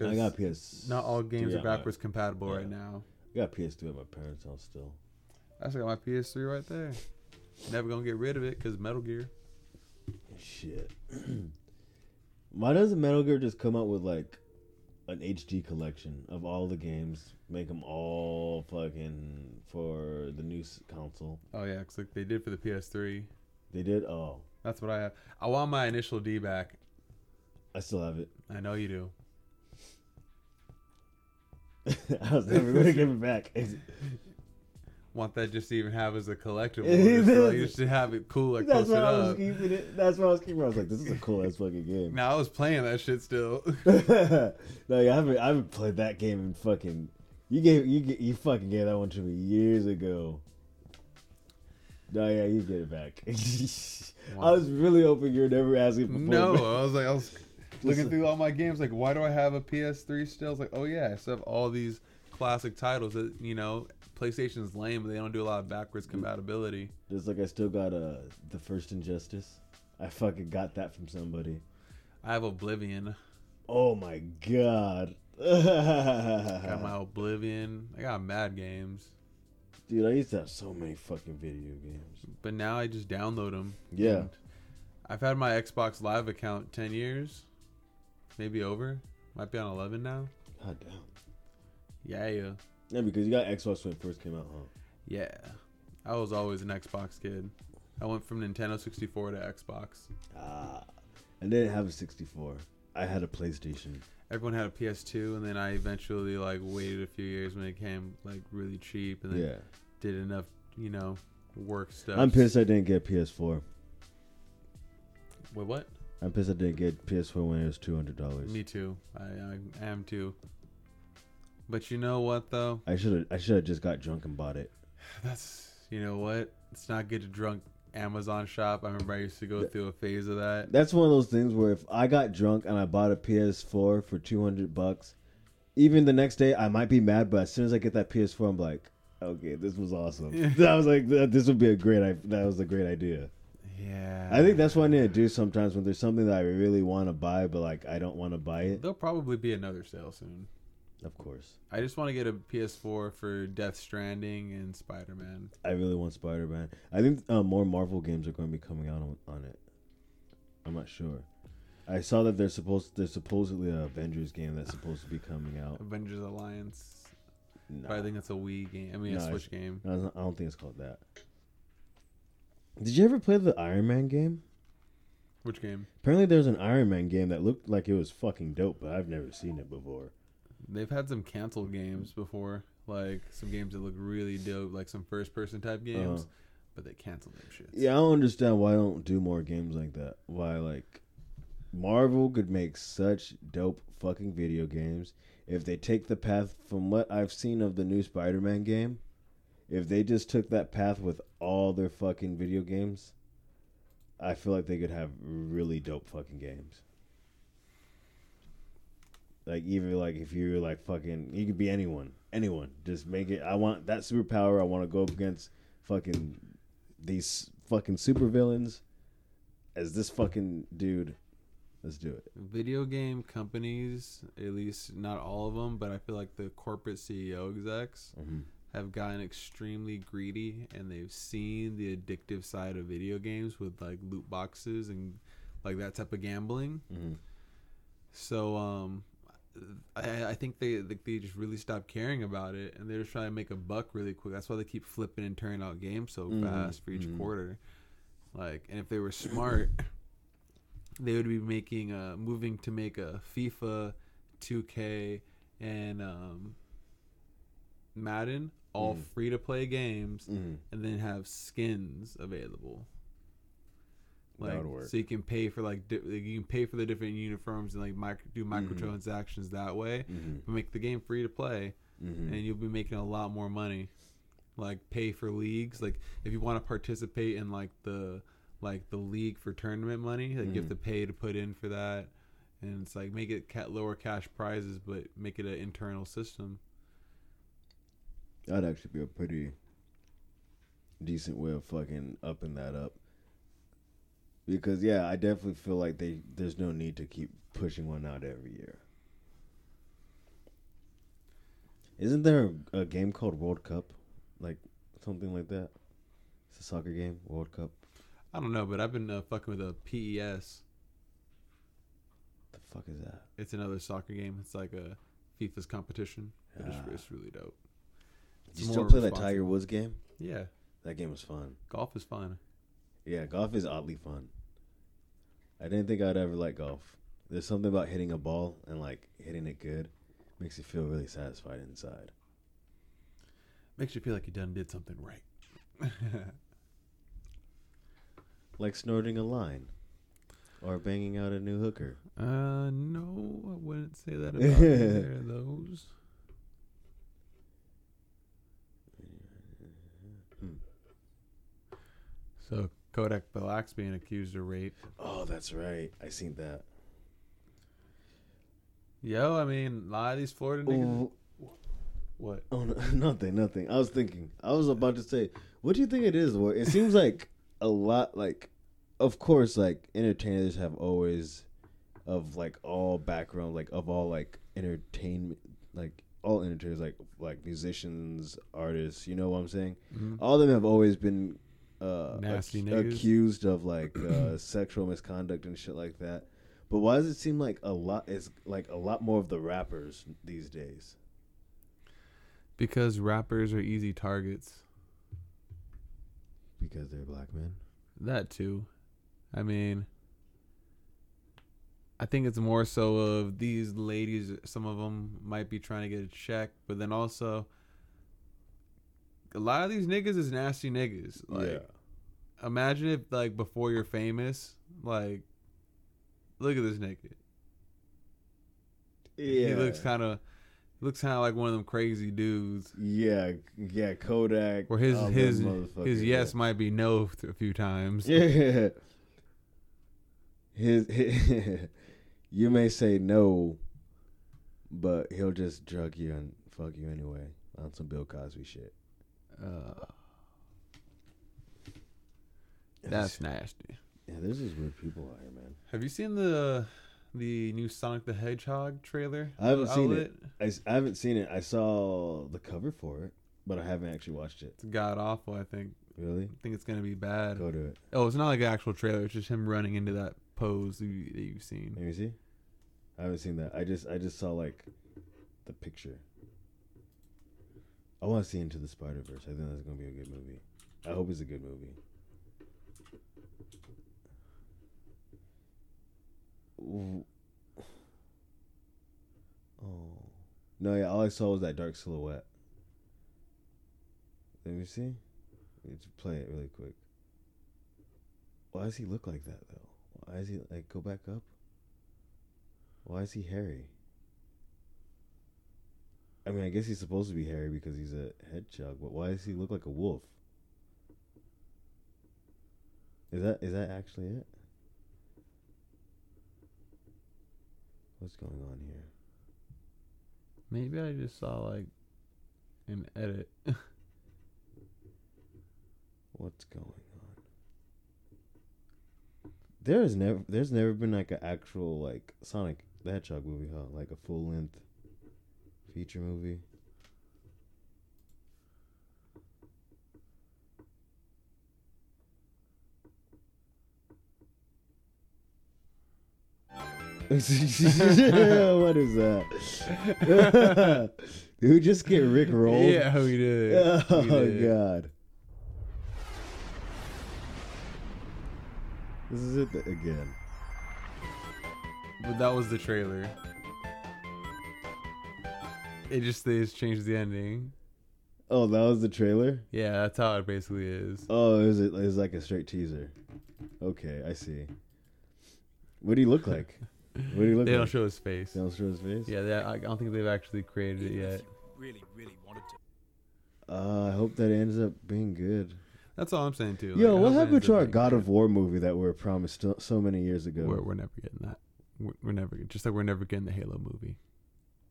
I got PS.
Not all games are backwards compatible right now.
I got PS2 at my parents' house still.
I still got my PS3 right there. Never gonna get rid of it because Metal Gear.
Shit. Why doesn't Metal Gear just come out with like an HD collection of all the games, make them all fucking for the new s- console?
Oh yeah, cause like they did for the PS3.
They did. Oh,
That's what I have. I want my initial D back.
I still have it.
I know you do.
I was never to give it back.
want that just to even have as a collectible. To, like, just to have it cool, like
That's why I was
up.
keeping it. That's why I was keeping. it. I was like, this is a cool ass fucking game.
Now I was playing that shit still.
like I haven't. I haven't played that game in fucking. You gave you you fucking gave that one to me years ago. No, yeah, you get it back. I was really hoping you were never asking. Before,
no. I was like, I was looking through all my games. Like, why do I have a PS3 still? It's like, oh yeah, I still have all these classic titles that you know. PlayStation's lame, but they don't do a lot of backwards compatibility.
Just like I still got uh the first Injustice. I fucking got that from somebody.
I have Oblivion.
Oh my god.
got my Oblivion. I got mad games.
Dude, I used to have so many fucking video games.
But now I just download them.
Yeah.
I've had my Xbox Live account 10 years. Maybe over. Might be on 11 now.
God damn.
Yeah, yeah.
Yeah, because you got Xbox when it first came out, huh?
Yeah. I was always an Xbox kid. I went from Nintendo 64 to Xbox.
Ah. I didn't have a 64. I had a PlayStation.
Everyone had a PS2, and then I eventually like waited a few years when it came like really cheap, and then
Yeah.
did enough, you know, work stuff.
I'm pissed I didn't get PS4.
Wait, what?
I'm pissed I didn't get PS4 when it was two hundred dollars.
Me too. I, I am too. But you know what though?
I should have. I should have just got drunk and bought it.
That's you know what? It's not good to drunk Amazon shop. I remember I used to go through a phase of that.
That's one of those things where if I got drunk and I bought a PS4 for two hundred bucks, even the next day I might be mad, but as soon as I get that PS4, I'm like, okay, this was awesome. I was like, this would be a great. i- That was a great idea.
Yeah.
I think that's what I need to do sometimes when there's something that I really want to buy, but like I don't want to buy it.
There'll probably be another sale soon.
Of course,
I just want to get a PS4 for Death Stranding and Spider Man.
I really want Spider Man. I think uh, more Marvel games are going to be coming out on, on it. I'm not sure. I saw that there's supposed there's supposedly a Avengers game that's supposed to be coming out.
Avengers Alliance.
No.
But I think it's a Wii game. I mean,
No,
a Switch game.
no, I don't think it's called that. Did you ever play the Iron Man game?
Which game?
Apparently, there's an Iron Man game that looked like it was fucking dope, but I've never seen it before.
They've had some canceled games before, like some games that look really dope, like some first-person type games,
Uh-huh.
but they canceled them shit.
Yeah, I don't understand why I don't do more games like that. Why like Marvel could make such dope fucking video games if they take the path from what I've seen of the new Spider-Man game. If they just took that path with all their fucking video games, I feel like they could have really dope fucking games. Like even like if you're like fucking, you could be anyone, anyone. Just make it. I want that superpower. I want to go up against fucking these fucking supervillains as this fucking dude. Let's do it.
Video game companies, at least not all of them, but I feel like the corporate CEO execs
Mhm.
have gotten extremely greedy and they've seen the addictive side of video games with like loot boxes and like that type of gambling.
Mhm.
So um I, I think they they just really stopped caring about it and they're just trying to make a buck really quick. That's why they keep flipping and turning out games so
Mhm,
fast for each
mhm.
quarter. Like, and if they were smart, they would be making uh moving to make a FIFA, 2K, and um, Madden all
Mhm.
free to play games,
Mhm.
and then have skins available. Like, so you can pay for like, di- you can pay for the different uniforms and like micro- do microtransactions that way,
Mhm.
but make the game free to play,
Mhm.
and you'll be making a lot more money. Like pay for leagues, like if you want to participate in like the like the league for tournament money, like you have to pay to put in for that, and it's like make it lower cash prizes, but make it an internal system.
That'd actually be a pretty decent way of fucking upping that up. Because yeah, I definitely feel like they there's no need to keep pushing one out every year. Isn't there a, a game called World Cup, like something like that? It's a soccer game, World Cup.
I don't know, but I've been uh, fucking with a PES.
The fuck is that?
It's another soccer game. It's like a FIFA's competition. It's,
Ah.
it's really dope.
Did you still play that Tiger. Woods game?
Yeah,
That game was fun.
golf is fun.
Yeah, golf is oddly fun. I didn't think I'd ever like golf. There's something about hitting a ball and like hitting it good makes you feel really satisfied inside.
Makes you feel like you done did something right.
Like snorting a line, or banging out a new hooker.
uh, no, I wouldn't say that about either of those. So Kodak Black's being accused of rape.
Oh, that's right. I seen that.
Yo, I mean, a lot of these Florida niggas.
Ooh.
What?
Oh, no, nothing, nothing. I was thinking. I was about to say, what do you think it is? Ward? It seems like a lot. Like, of course, like entertainers have always, of like all background, like of all like entertainment, like all entertainers, like like musicians, artists. You know what I'm saying?
Mhm.
All of them have always been uh,
Nasty
ac- accused of like uh, sexual misconduct and shit like that. But why does it seem like a lot? It's like a lot more of the rappers these days.
Because rappers are easy targets.
Because they're black men.
That too. I mean, I think it's more so of these ladies. Some of them might be trying to get a check, but then also a lot of these niggas is nasty niggas. Like,
Yeah.
Imagine if like before you're famous, like, look at this nigga. He looks kind of looks kind of like one of them crazy dudes.
Yeah, yeah, Kodak.
Where his his his
yeah.
yes might be no a few times.
Yeah. His, you may say no, but he'll just drug you and fuck you anyway on some Bill Cosby shit.
Uh, that's nasty.
Yeah, there's just weird people out here, man.
Have you seen the the new Sonic the Hedgehog trailer?
I haven't seen
Outlet?
it. I haven't seen it. I saw the cover for it, but I haven't actually watched it.
It's god awful. I think.
Really?
I think it's gonna be bad.
Go to it.
Oh, it's not like an actual trailer. It's just him running into that pose that, you, that you've seen.
Let me see. I haven't seen that. I just I just saw like the picture. I want to see Into the Spider Verse. I think that's gonna be a good movie. I hope it's a good movie. Oh no! Yeah, all I saw was that dark silhouette. Let me see. Let me just play it really quick. Why does he look like that though? Why is he like go back up? Why is he hairy? I mean, I guess he's supposed to be hairy because he's a hedgehog, but why does he look like a wolf? Is that is that actually it? What's going on here?
Maybe I just saw like an edit.
What's going on? There is never there's never been like an actual like Sonic the Hedgehog movie, huh? Like a full length feature movie. what is that? Did we just get Rick rolled?
Yeah, we did.
Oh
We did.
god. This is it th- again.
But that was the trailer. It just they just changed the ending.
Oh, that was the trailer.
Yeah, that's how it basically is.
Oh, is it? Is like a straight teaser. Okay, I see. What do you look like? What do you look
They
like?
don't show his face.
They don't show his face.
Yeah, they, I don't think they've actually created it yet.
Really, really wanted to.
Uh, I hope that ends up being good.
That's all I'm saying too. Like,
Yo,
I
what happened to our God
good.
of War movie that we were promised so, so many years ago?
We're, we're never getting that. We're, we're never just like we're never getting the Halo movie.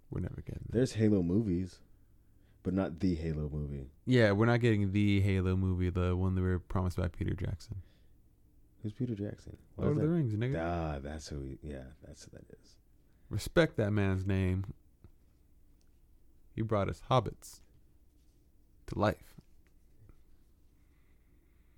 We're never getting that.
There's Halo movies, but not the Halo movie.
Yeah, we're not getting the Halo movie, the one that we were promised by Peter Jackson.
Who's Peter Jackson? Why
Lord of the
that-
Rings, nigga.
Ah, that's who. He, yeah, that's who that is.
Respect that man's name. He brought us hobbits to life.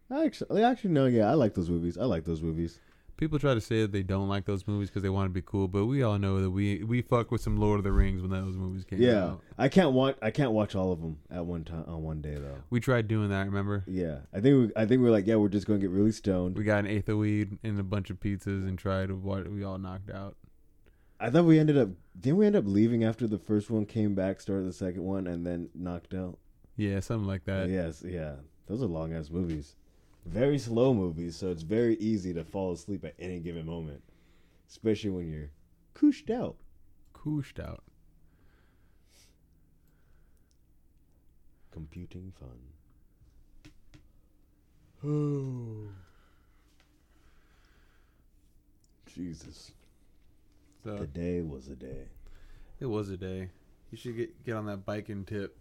I actually, actually, no, yeah, I like those movies. I like those movies.
People try to say that they don't like those movies because they want to be cool, but we all know that we we fuck with some Lord of the Rings when those movies came out.
Yeah,
out.
I can't watch. I can't watch all of them at one time on one day though.
We tried doing that, remember?
Yeah, I think we, I think we're like, yeah, we're just gonna get really stoned.
We got an eighth of weed and a bunch of pizzas and tried to what we all knocked out.
I thought we ended up. Didn't we end up leaving after the first one came back, started the second one, and then knocked out?
Yeah, something like that.
Yes, yeah. Those are long ass movies. Very slow movies, so it's very easy to fall asleep at any given moment. Especially when you're cooshed out.
Cooshed out.
Computing fun. Oh. Jesus.
So
The day was a day.
it was a day. You should get get on that biking tip.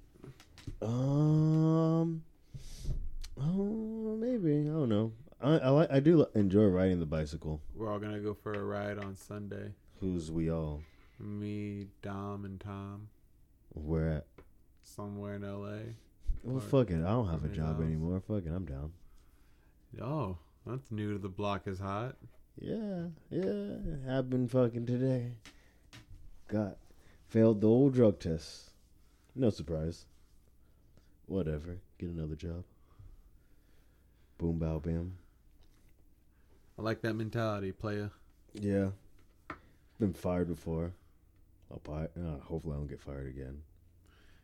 Um. Oh, maybe I don't know. I I, like, I do enjoy riding the bicycle.
We're all gonna go for a ride on Sunday.
Who's we all?
Me, Dom, and Tom.
Where at?
Somewhere in L.A.
Well, fuck it. I don't have a job
house.
anymore. Fuck it. I'm down.
Oh, that's new to the block is hot.
Yeah, yeah. Happened fucking today. Got failed the old drug test. No surprise. Whatever. Get another job. Boom, bow, bam.
I like that mentality, playa.
Yeah. Been fired before. I'll buy, uh, hopefully I don't get fired again.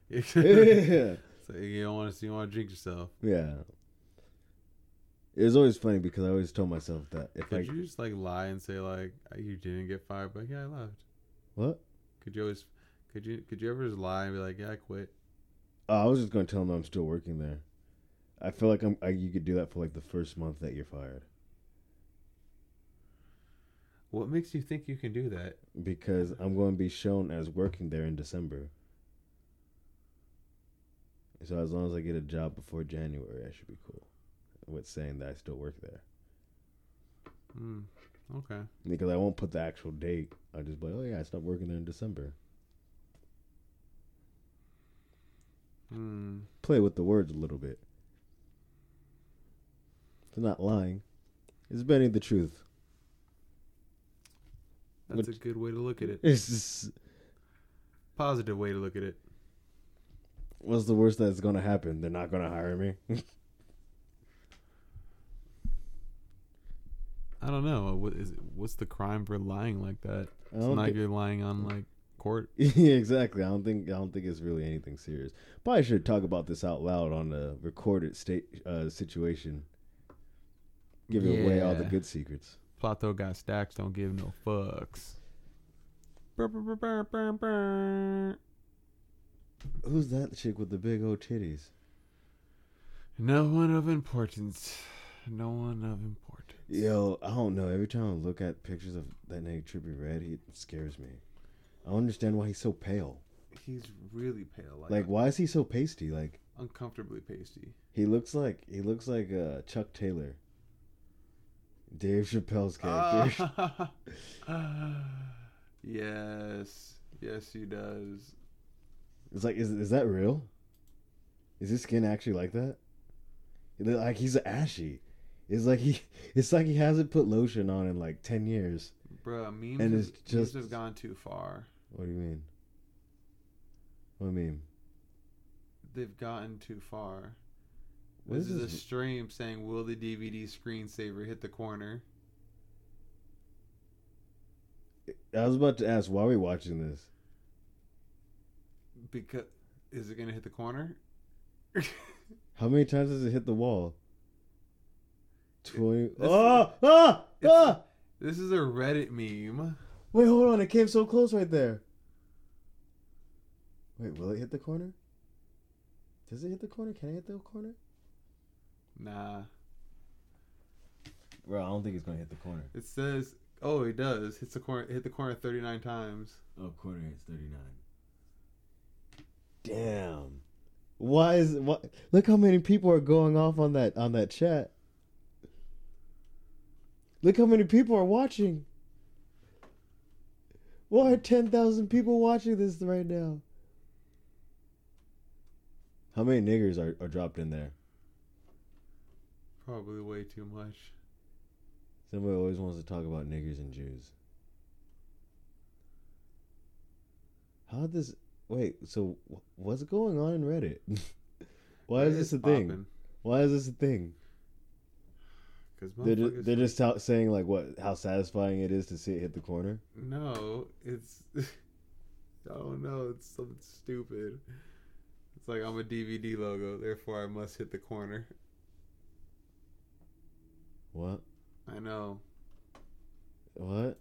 yeah. So you don't want to you want to drink yourself.
Yeah. It was always funny because I always told myself that if I
Could you just like lie and say like you didn't get fired, but yeah, I left.
what
Could you always could you could you ever just lie and be like, yeah, I quit?
oh, I was just gonna tell them I'm still working there. I feel like I'm. I, you could do that for like the first month that you're fired
What makes you think you can do that?
because I'm going to be shown as working there in December. So as long as I get a job before January, I should be cool with saying that I still work there.
Hmm. Okay.
Because I won't put the actual date. I'll just be like, oh yeah, I stopped working there in December.
Hmm.
Play with the words a little bit. It's not lying. It's bending the truth.
That's
Which-
a good way to look at it.
It's just,
Positive way to look at it.
what's the worst that's going to happen? They're not going to hire me.
I don't know. What is what's the crime for lying like that? It's not you're lying on like court.
yeah, exactly. I don't think I don't think it's really anything serious. Probably should talk about this out loud on a recorded state uh, situation. Giving away all the good secrets.
Plato got stacks. Don't give no fucks.
Who's that chick with the big old titties?
No one of importance. No one of importance.
Yo, I don't know. Every time I look at pictures of that nigga Trippie Redd, he scares me. I don't understand why he's so pale.
He's really pale. Like,
Like, why is he so pasty? Like,
uncomfortably pasty.
he looks like he looks like uh, Chuck Taylor, Dave Chappelle's character.
Ah. yes. Yes, he does.
It's like, is is that real? Is his skin actually like that? Like he's ashy. It's like he, it's like he hasn't put lotion on in like ten years.
Bruh, memes,
And it's just-
has gone too far.
What do you mean? What do you mean?
They've gotten too far.
What
this
is
is a stream saying, "Will the DVD screensaver hit the corner?"
I was about to ask why are we watching this.
Because is it gonna hit the corner?
How many times does it hit the wall? Twenty.
This-
Ah! Ah! Ah!
This is a Reddit meme.
Wait, hold on! It came so close right there. Wait, will it hit the corner? Does it hit the corner? Can it hit the corner?
Nah,
Bro, I don't think it's gonna hit the corner.
it says, "Oh, it does. Hits the corner. Hit the corner 39 times."
Oh, corner hits thirty nine. Damn. Why is what? Look how many people are going off on that on that chat. Look how many people are watching. Why are ten thousand people watching this right now? How many niggers are, are dropped in there?
Probably way too much.
Somebody always wants to talk about niggers and Jews. How this? Wait, so what's going on in Reddit? Why is this a thing? Why is this a thing?
Because
They're just, they're just out saying like what how satisfying it is to see it hit the corner.
No, it's. I don't know. It's something stupid. It's like I'm a DVD logo, therefore I must hit the corner.
What?
I know.
What?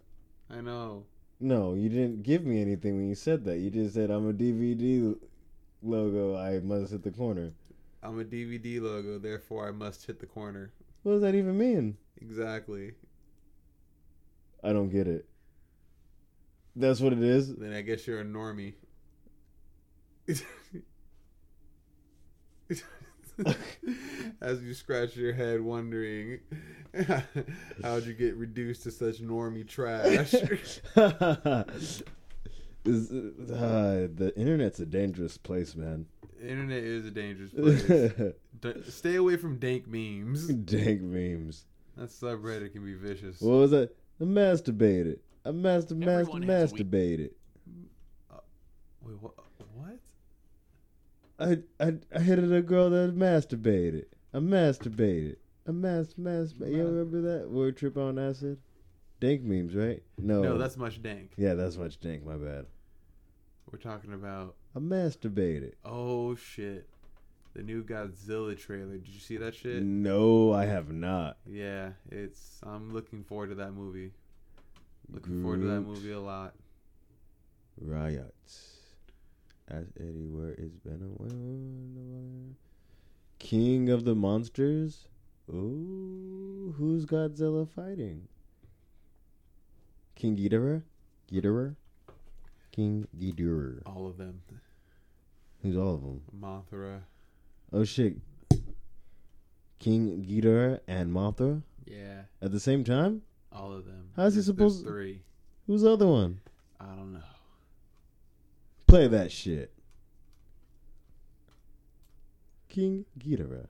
I know.
No, you didn't give me anything when you said that. You just said I'm a DVD logo. I must hit the corner.
I'm a DVD logo, therefore I must hit the corner.
What does that even mean?
Exactly.
I don't get it. That's what it is.
Then I guess you're a normie. As you scratch your head wondering how'd you get reduced to such normie trash.
Is- uh, the internet's a dangerous place, man.
Internet is a dangerous place. D- stay away from dank memes.
Dank memes.
That subreddit can be vicious.
What was that? I masturbated. I master master
Everyone has a weak-
masturbated.
Wait, what? What?
I, I I hit a girl that masturbated. I masturbated. I mas mas. You remember that word trip on acid? Dank memes, right? No.
No, that's much dank.
Yeah, that's much dank. My bad.
We're talking about.
I masturbated.
Oh shit! The new Godzilla trailer. Did you see that shit?
No, I have not.
Yeah, it's. I'm looking forward to that movie. Looking forward to that movie a lot.
Riots. Ask Eddie where it's been a while. King of the monsters. Ooh, who's Godzilla fighting? King Ghidorah. Ghidorah. King Ghidorah.
All of them.
Who's all of them?
Mothra.
Oh shit. King Ghidorah and Mothra
Yeah,
at the same time.
all of them.
How's he supposed?
There's three.
Who's the other one?
I don't know.
Play that shit. King Ghidorah.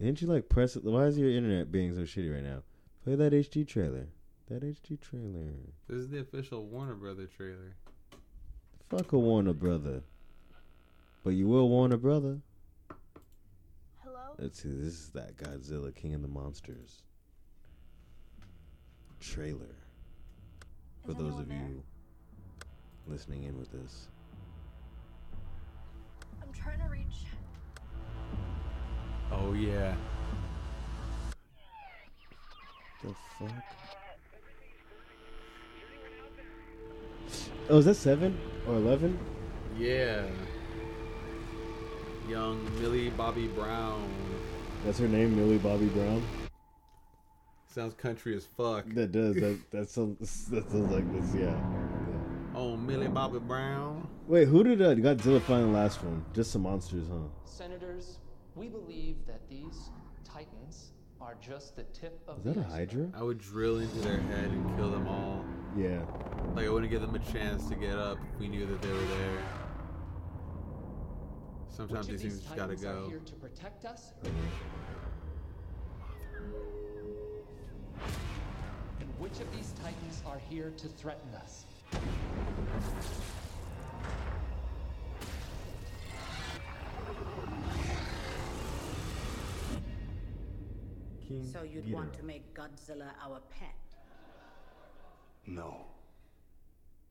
Didn't you like press it? Why is your internet being so shitty right now? Play that HD trailer. That HD trailer.
This is the official Warner Brother trailer.
Fuck a Warner brother. But you will Warner brother.
Hello?
Let's see. This is that Godzilla King of the Monsters trailer. For
Is
those of
there?
you listening in with this.
I'm trying to reach.
Oh yeah.
The fuck? Oh, is that seven or eleven?
Yeah. Young Millie Bobby Brown.
That's her name, Millie Bobby Brown.
Sounds country as fuck.
That does. That that sounds that sounds like this. Yeah.
Oh, Millie Bobby Brown.
Wait, who did uh, Godzilla find the last one? Just some monsters, huh?
Senators, we believe that these titans are just the tip of
Is that
the
a
iceberg.
Hydra?
I would drill into their head and kill them all.
Yeah.
Like I wouldn't give them a chance to get up if we knew that they were there. Sometimes
Which
these things just gotta
titans are
go.
here to protect us? And which of these titans are here to threaten us?
King
So you'd want to make Godzilla our pet?
No.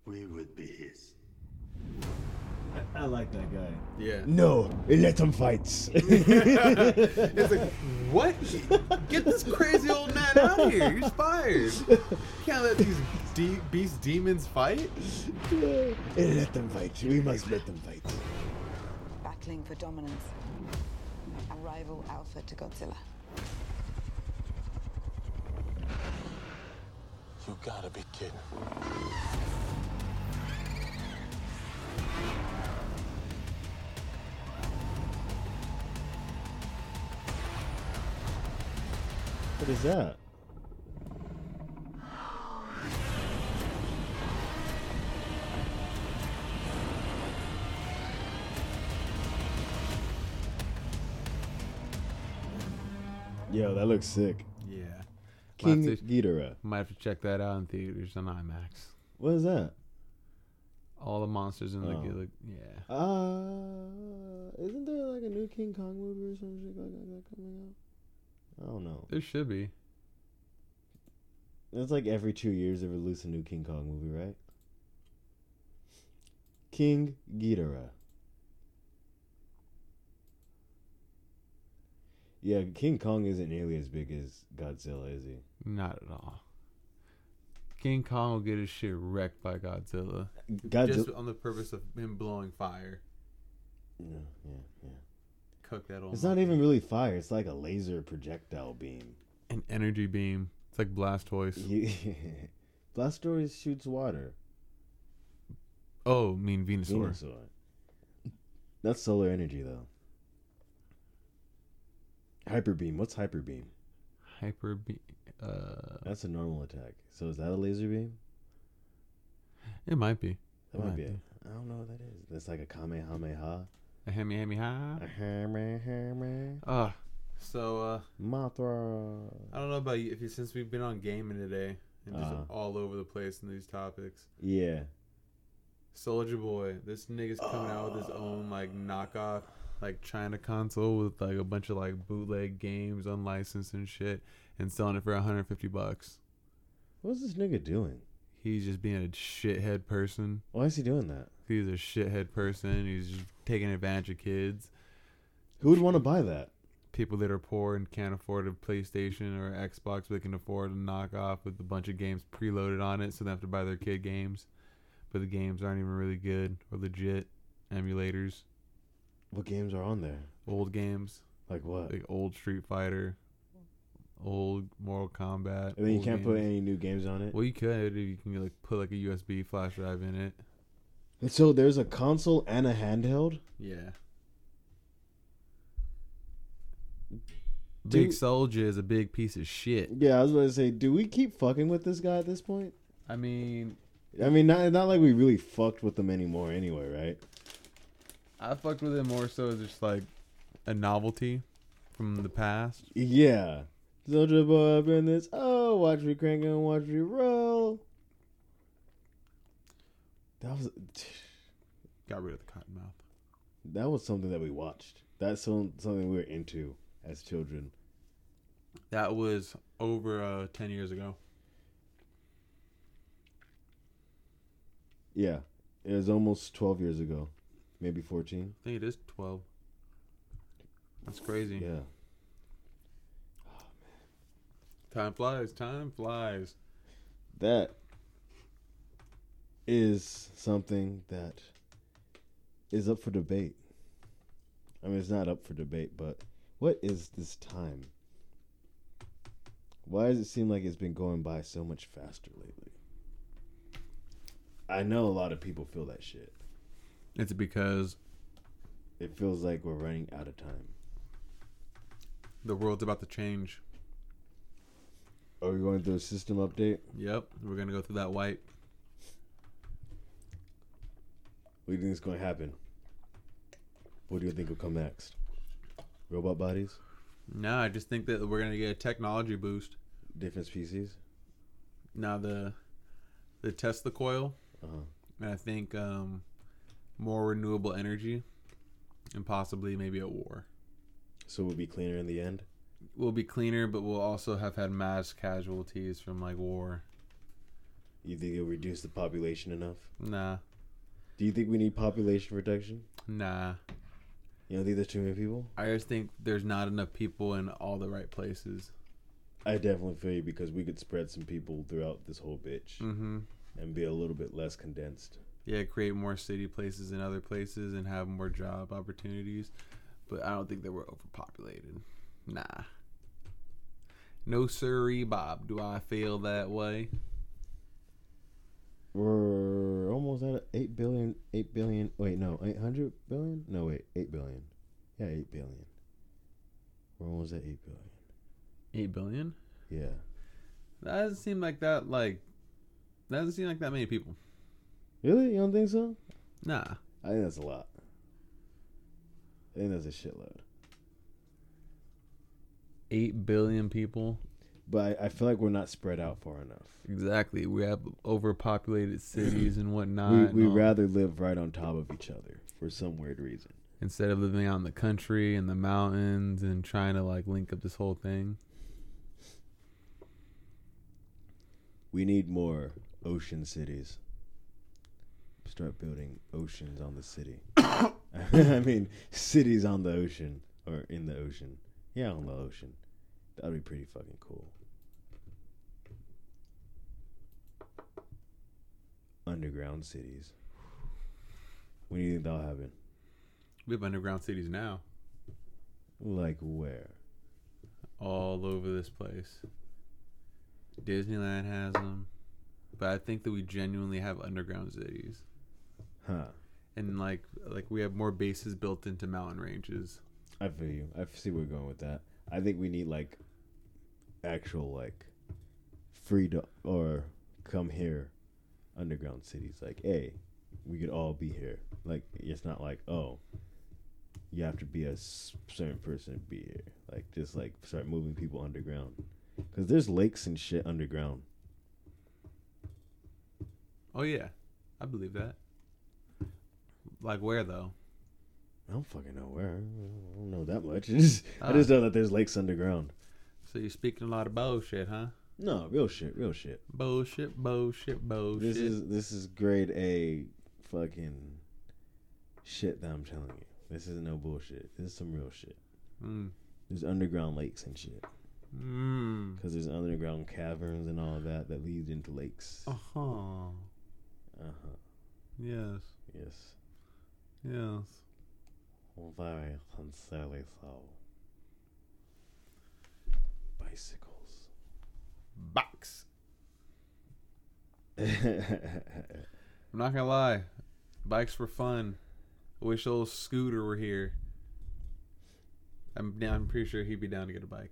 We would be his.
I like that guy.
Yeah.
No, let him fight.
it's like, what? Get this crazy old man out of here. He's fired. Can't let these de- beast demons fight.
let them fight. We must let them fight.
Battling for dominance. A rival alpha to Godzilla.
You gotta be kidding.
What is that? Yo, that looks sick.
Yeah.
King
Might
Ghidorah.
Might have to check that out in theaters on IMAX.
What is that?
All the monsters in the
Oh.
Gila. Yeah.
Uh, isn't there like a new King Kong movie or some shit like that coming out? I don't know.
There should be.
It's like every two years they release a new King Kong movie, right? King Ghidorah. Yeah, King Kong isn't nearly as big as Godzilla, is he?
Not at all. King Kong will get his shit wrecked by Godzilla.
Godzilla.
Just on the purpose of him blowing fire.
Yeah, yeah, yeah.
Cook that old
It's not even really fire. It's like a laser projectile beam.
An energy beam. It's like Blastoise.
Blastoise shoots water.
Oh, I mean Venusaur.
Venusaur. That's solar energy, though. Hyper beam. What's hyper beam?
Hyper beam. Uh,
That's a normal attack. So is that a laser beam?
it might be.
That
It
might be. A, I don't know what that is. That's like a kamehameha.
A hemi hemi ha.
A kamehameha.
Ah, so uh,
Mothra.
I don't know about you. If you since we've been on gaming today and just
Uh-huh.
all over the place in these topics.
Yeah.
Soulja Boy, this nigga's coming out with his own like knockoff, like China console with like a bunch of like bootleg games, unlicensed and shit, and selling it for 150 bucks.
What's this nigga doing?
He's just being a shithead person.
Why is he doing that?
He's a shithead person. He's just taking advantage of kids.
Who would want to buy that?
People that are poor and can't afford a PlayStation or Xbox, but can afford a knockoff with a bunch of games preloaded on it, so they have to buy their kid games. But the games aren't even really good or legit emulators.
What games are on there?
Old games.
Like what?
Like old Street Fighter, old Mortal Kombat.
And then you can't put any new games on it.
Well, you could. You can like put like a USB flash drive in it.
And so there's a console and a handheld.
Yeah. Big Soulja is a big piece of shit.
Yeah, I was about to say, do we keep fucking with this guy at this point?
I mean,
I mean, not not like we really fucked with him anymore, anyway, right?
I fucked with it more so as just like a novelty from the past.
Yeah. Soulja Boy up in this. Oh, watch me crank and watch me roll. That was
Got rid of the cotton mouth.
that was something that we watched. That's some, something we were into as children.
That was over uh, 10 years ago.
Yeah, it was almost twelve years ago, maybe fourteen.
I think it is 12. That's crazy.
Yeah. Oh man.
Time flies. Time flies.
That is something that is up for debate. I mean, it's not up for debate, but what is this time? Why does it seem like it's been going by so much faster lately? I know a lot of people feel that shit.
It's because
It feels like we're running out of time.
the world's about to change.
Are we going through a system update?
Yep. We're going to go through that white.
What do you think is going to happen? What do you think will come next? Robot bodies?
No, I just think that we're going to get a technology boost.
Different species?
Now, the the Tesla coil,
Uh-huh.
and I think um, more renewable energy, and possibly maybe a war.
So we'll be cleaner in the end?
We'll be cleaner, but we'll also have had mass casualties from like war.
You think it'll reduce the population enough?
Nah,
Do you think we need population protection?
nah.
You don't think there's too many people?
I just think there's not enough people in all the right places.
I definitely feel you because we could spread some people throughout this whole bitch
Mm-hmm.
and be a little bit less condensed.
Yeah, create more city places in other places and have more job opportunities. But I don't think that we're overpopulated. Nah. No sirree, Bob. Do I feel that way?
We're almost at 8 billion. 8 billion. Wait, no. 800 billion? No, wait. 8 billion. Yeah, 8 billion. We're almost at 8 billion.
Eight billion?
Yeah.
That doesn't seem like that. Like that doesn't seem like that many people.
Really? You don't think so?
Nah.
I think that's a lot. I think that's a shitload.
Eight billion people.
But I, I feel like we're not spread out far enough.
Exactly. We have overpopulated cities and whatnot.
We we rather live right on top of each other for some weird reason.
instead of living out in the country and the mountains and trying to like link up this whole thing.
We need more ocean cities. Start building oceans on the city. I mean, cities on the ocean or in the ocean. Yeah, on the ocean. That'd be pretty fucking cool. Underground cities. When do you think that'll happen?
We have underground cities now,
Like where?
all over this place. Disneyland has them, but I think that we genuinely have underground cities,
Huh.
and like like we have more bases built into mountain ranges.
I feel you. I see where you're going with that. I think we need like actual like freedom or come here underground cities. Like, hey, we could all be here. Like, it's not like oh, you have to be a certain person to be here. Like, just like start moving people underground. Cause there's lakes and shit underground.
Oh yeah, I believe that. Like where though?
I don't fucking know where. I don't know that much. I just, I just know that there's lakes underground.
So you're speaking a lot of bullshit, huh?
No, real shit, real shit.
Bullshit, bullshit, bullshit.
This is this is grade A fucking shit that I'm telling you. This isn't no bullshit. This is some real shit.
Mm.
There's underground lakes and shit.
Mm.
Because there's underground caverns and all that that leads into lakes.
Uh huh.
Uh huh.
Yes.
Yes.
Yes.
Very sincerely so. Bicycles.
Box. I'm not gonna lie, bikes were fun. I wish old Scooter were here. I'm I'm pretty sure he'd be down to get a bike.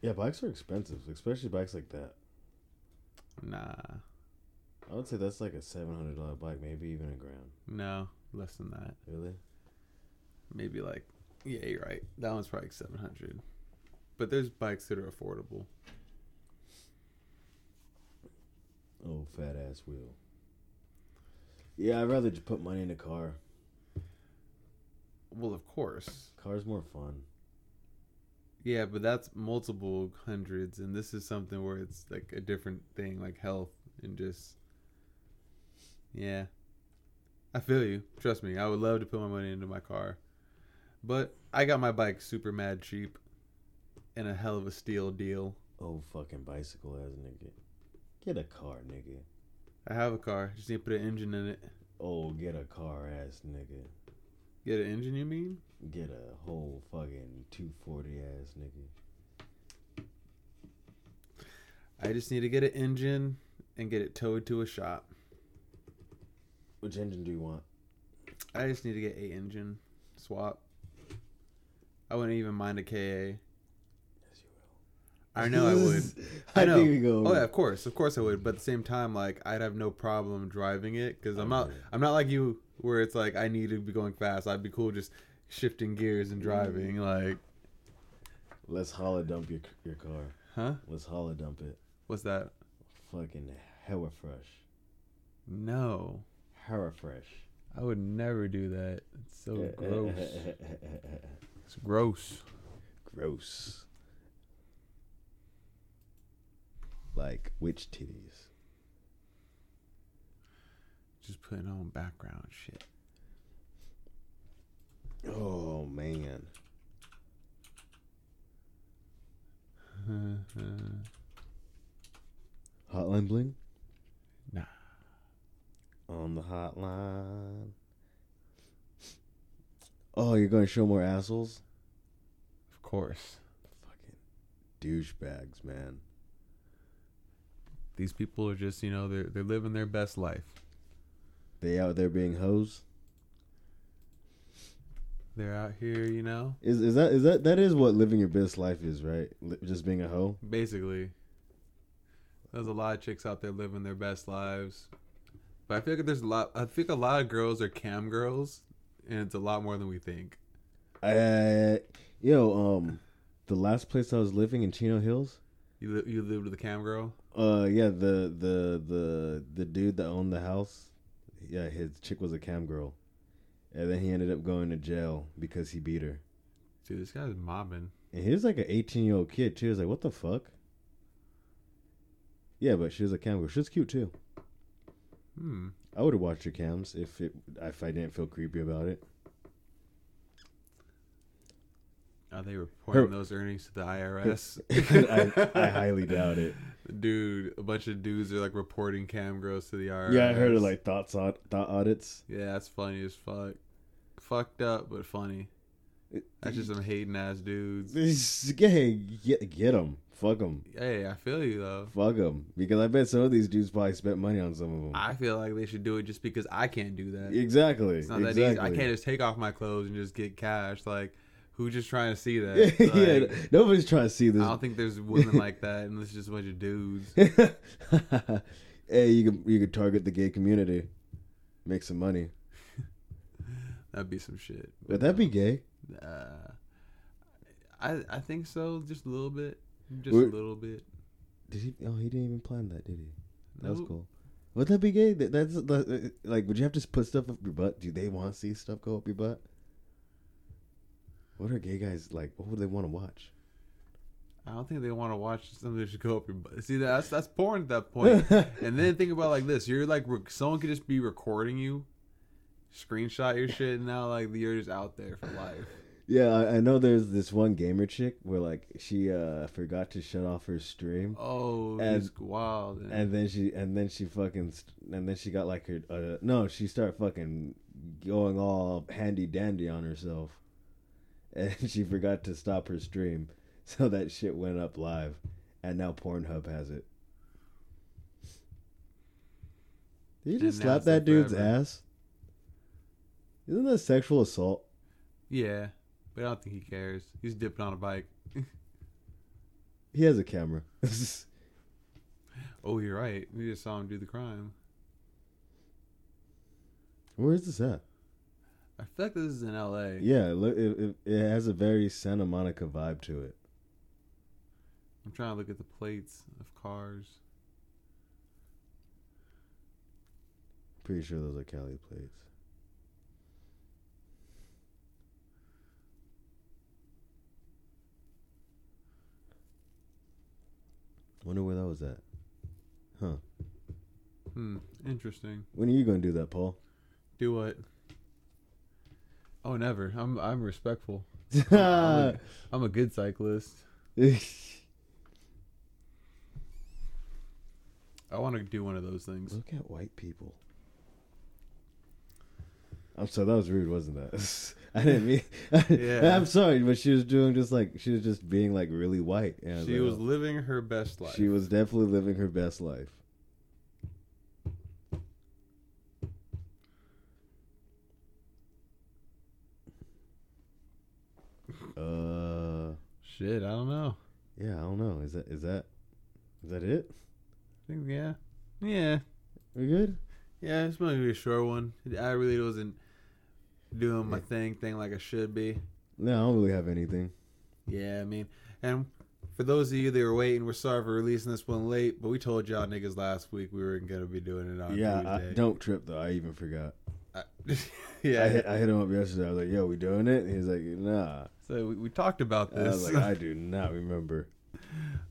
yeah, bikes are expensive, especially bikes like that.
Nah,
I would say that's like a seven hundred dollar bike, maybe even a grand.
no, less than that.
Really?
Maybe like, yeah, you're right. That one's probably seven hundred. But there's bikes that are affordable.
Oh, fat ass wheel. Yeah, I'd rather just put money in a car.
Well, of course.
Car's more fun.
Yeah, but that's multiple hundreds, and this is something where it's like a different thing, like health and just. Yeah. I feel you. Trust me, I would love to put my money into my car. But I got my bike super mad cheap and a hell of a steel deal.
Oh, fucking bicycle ass nigga. Get a car, nigga.
I have a car, just need to put an engine in it.
Oh, get a car ass nigga.
Get an engine, you mean?
Get a whole fucking 240 ass nigga.
I just need to get an engine and get it towed to a shop.
Which engine do you want?
I just need to get a engine swap. I wouldn't even mind a KA. Yes, you will. I know I would.
I
I know.
think we go-
Oh yeah, of course, of course I would. But at the same time, like I'd have no problem driving it because I'm not. I'm not like you, where it's like I need to be going fast. I'd be cool just shifting gears and driving. Mm. Like,
Let's holla dump your your car.
Huh?
Let's holla dump it.
what's that?
Fucking hella fresh.
No,
Hella fresh.
I would never do that. It's so gross. It's gross.
Gross. Like witch titties.
Just putting on background shit.
Oh man. Hotline bling?
Nah.
On the hotline. Oh, you're gonna show more assholes?
Of course.
Fucking douchebags, man.
These people are just, you know, they're they're living their best life.
They out there being hoes?
They're out here, you know,
Is is that is that that is what living your best life is, right? Just being a hoe?
basically. There's a lot of chicks out there living their best lives. But I feel like there's a lot I think a lot of girls are cam girls and it's a lot more than we think.
Uh, yo, um, the last place I was living in Chino Hills.
You li- you lived with a cam girl?
Uh, yeah, the the the the dude that owned the house. Yeah, his chick was a cam girl, and then he ended up going to jail because he beat her.
Dude, this guy's mobbing.
And he was like an eighteen year old kid. too. He was like, "What the fuck?" Yeah, but she was a cam girl. She was cute too.
Hmm.
I would have watched her cams if it if I didn't feel creepy about it.
Are they reporting
Her-
those earnings to the IRS?
I, I highly doubt it.
Dude, a bunch of dudes are like reporting cam girls to the IRS.
Yeah, I heard of like thoughts on thought audits.
Yeah, that's funny as fuck. Fucked up, but funny. That's just some hating ass dudes.
Hey, get get them. Fuck them.
Hey, I feel you though.
Fuck them. Because I bet some of these dudes probably spent money on some of them.
I feel like they should do it just because I can't do that.
Exactly,
It's not that easy. I can't just take off my clothes and just get cash. Like, who's just trying to see that?
yeah, nobody's trying to see this.
I don't think there's women like that, and it's just a bunch of dudes.
hey, you could you can target the gay community, make some money.
That'd be some shit.
Would that be gay?
Uh, I I think so, just a little bit, just
We're-
a little bit.
Did he? Oh, he didn't even plan that, did he? That was cool. Would that be gay? That, that's like, would you have to put stuff up your butt? Do they want to see stuff go up your butt? What are gay guys like? What would they want to watch?
I don't think they want to watch something that should go up your butt. See, that's that's porn at that point. and then think about like this: you're like someone could just be recording you, screenshot your shit, and now like you're just out there for life.
Yeah, I, I know. There's this one gamer chick where like she uh forgot to shut off her stream.
Oh,
and
he's wild.
and then she and then she fucking and then she got like her uh, no, she started fucking going all handy dandy on herself, and she forgot to stop her stream, so that shit went up live, and now Pornhub has it. Did you just slap that dude's
forever.
ass? Isn't that sexual assault?
Yeah, but I don't think he cares. He's dipping on a bike.
He has a camera.
oh, you're right. We just saw him do the crime.
Where is this at?
I feel like this is in L.A.
Yeah, look, it, it, it has a very Santa Monica vibe to it.
I'm trying to look at the plates of cars.
Pretty sure those are Cali plates. Wonder where that was at. Huh.
Hmm. Interesting.
When are you gonna do that, Paul?
Do what? Oh, never. I'm I'm respectful. I'm, a, I'm a good cyclist. I want to do one of those things.
Look at white people. I'm sorry, that was rude, wasn't that? I didn't mean.
Yeah.
I'm sorry, but she was doing just like she was just being like really white. And
She
like,
was
oh.
living her best life.
She was definitely living her best life. Uh,
Shit, I don't know.
yeah, I don't know. Is that is that is that it?
I think yeah, yeah,
We good?
yeah. It's gonna be a short one. I really wasn't doing my thing thing like I should be.
No, I don't really have anything.
Yeah, I mean, and for those of you that were waiting, we're sorry for releasing this one late, but we told y'all niggas last week we weren't gonna be doing it on
yeah, I, don't trip though. I even forgot.
I- yeah,
I hit, I hit him up yesterday. I was like, "Yo, we doing it?" He's like, "Nah."
So we, we talked about
I was
this.
like, "I do not remember."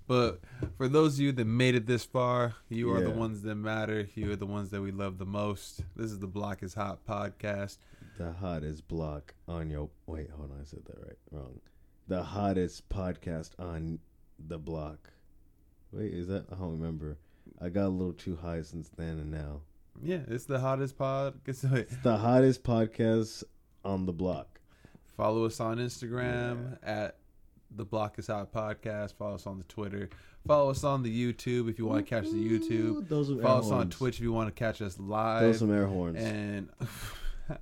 But for those of you that made it this far, you are the ones that matter. You are the ones that we love the most. This is the Block is Hot podcast.
The hottest block on your wait, hold on, I said that right. Wrong. The hottest podcast on the block. Wait, is that I don't remember. I got a little too high since then and now.
Yeah, it's the hottest pod.
It's the hottest podcast on the block.
Follow us on Instagram at the Block is Hot podcast. Follow us on the Twitter. Follow us on the YouTube if you want to catch the YouTube.
those are
Follow us on. Twitch if you want to catch us live.
Those some air horns.
And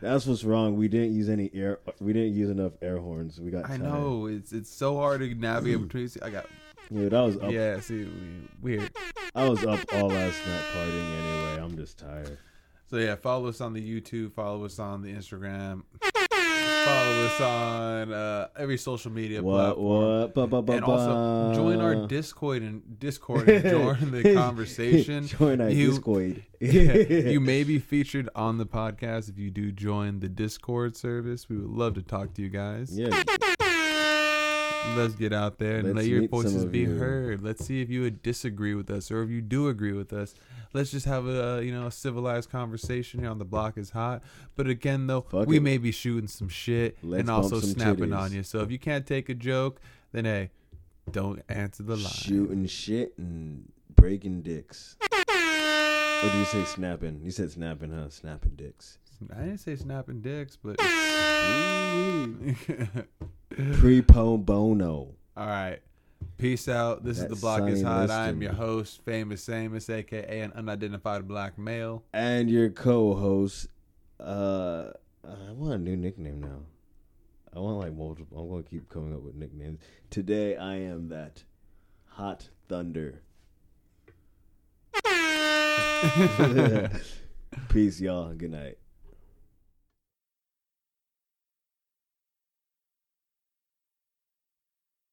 That's what's wrong. We didn't use any air. We didn't use enough air horns. We got.
I
tired.
know it's it's so hard to navigate between. See, I got
Dude, I was up.
yeah. See, we, weird.
I was up all last night partying anyway. I'm just tired.
So yeah, follow us on the YouTube. Follow us on the Instagram. Follow us on uh, every social media
What?
platform.
What? Ba, ba, ba,
and also join our. Discord and Discord and join the conversation.
Join our
You-
Discord.
Yeah, you may be featured on the podcast if you do join the Discord service. We would love to talk to you guys.
Yeah.
Let's get out there and
Let's
let your
meet some
voices
of
be
you.
heard. Let's see if you would disagree with us or if you do agree with us. Let's just have a uh, you know a civilized conversation here on the block is hot. But again though,
Fuck
we
it.
may be shooting some shit
Let's
and
bump
also
some
snapping
titties.
on you. So if you can't take a joke, then hey, don't answer the line.
Shooting shit and breaking dicks. Or do you say snapping? You said snapping, huh? Snapping dicks.
I didn't say snapping dicks, but
Pre po bono.
All right. Peace out. This
That
is the block is
Sonny
hot. I am your host, famous Samus, aka an unidentified black male.
And your co-host. Uh, I want a new nickname now. I want like multiple. I'm gonna keep coming up with nicknames. Today I am that hot thunder. Peace, y'all. Good night.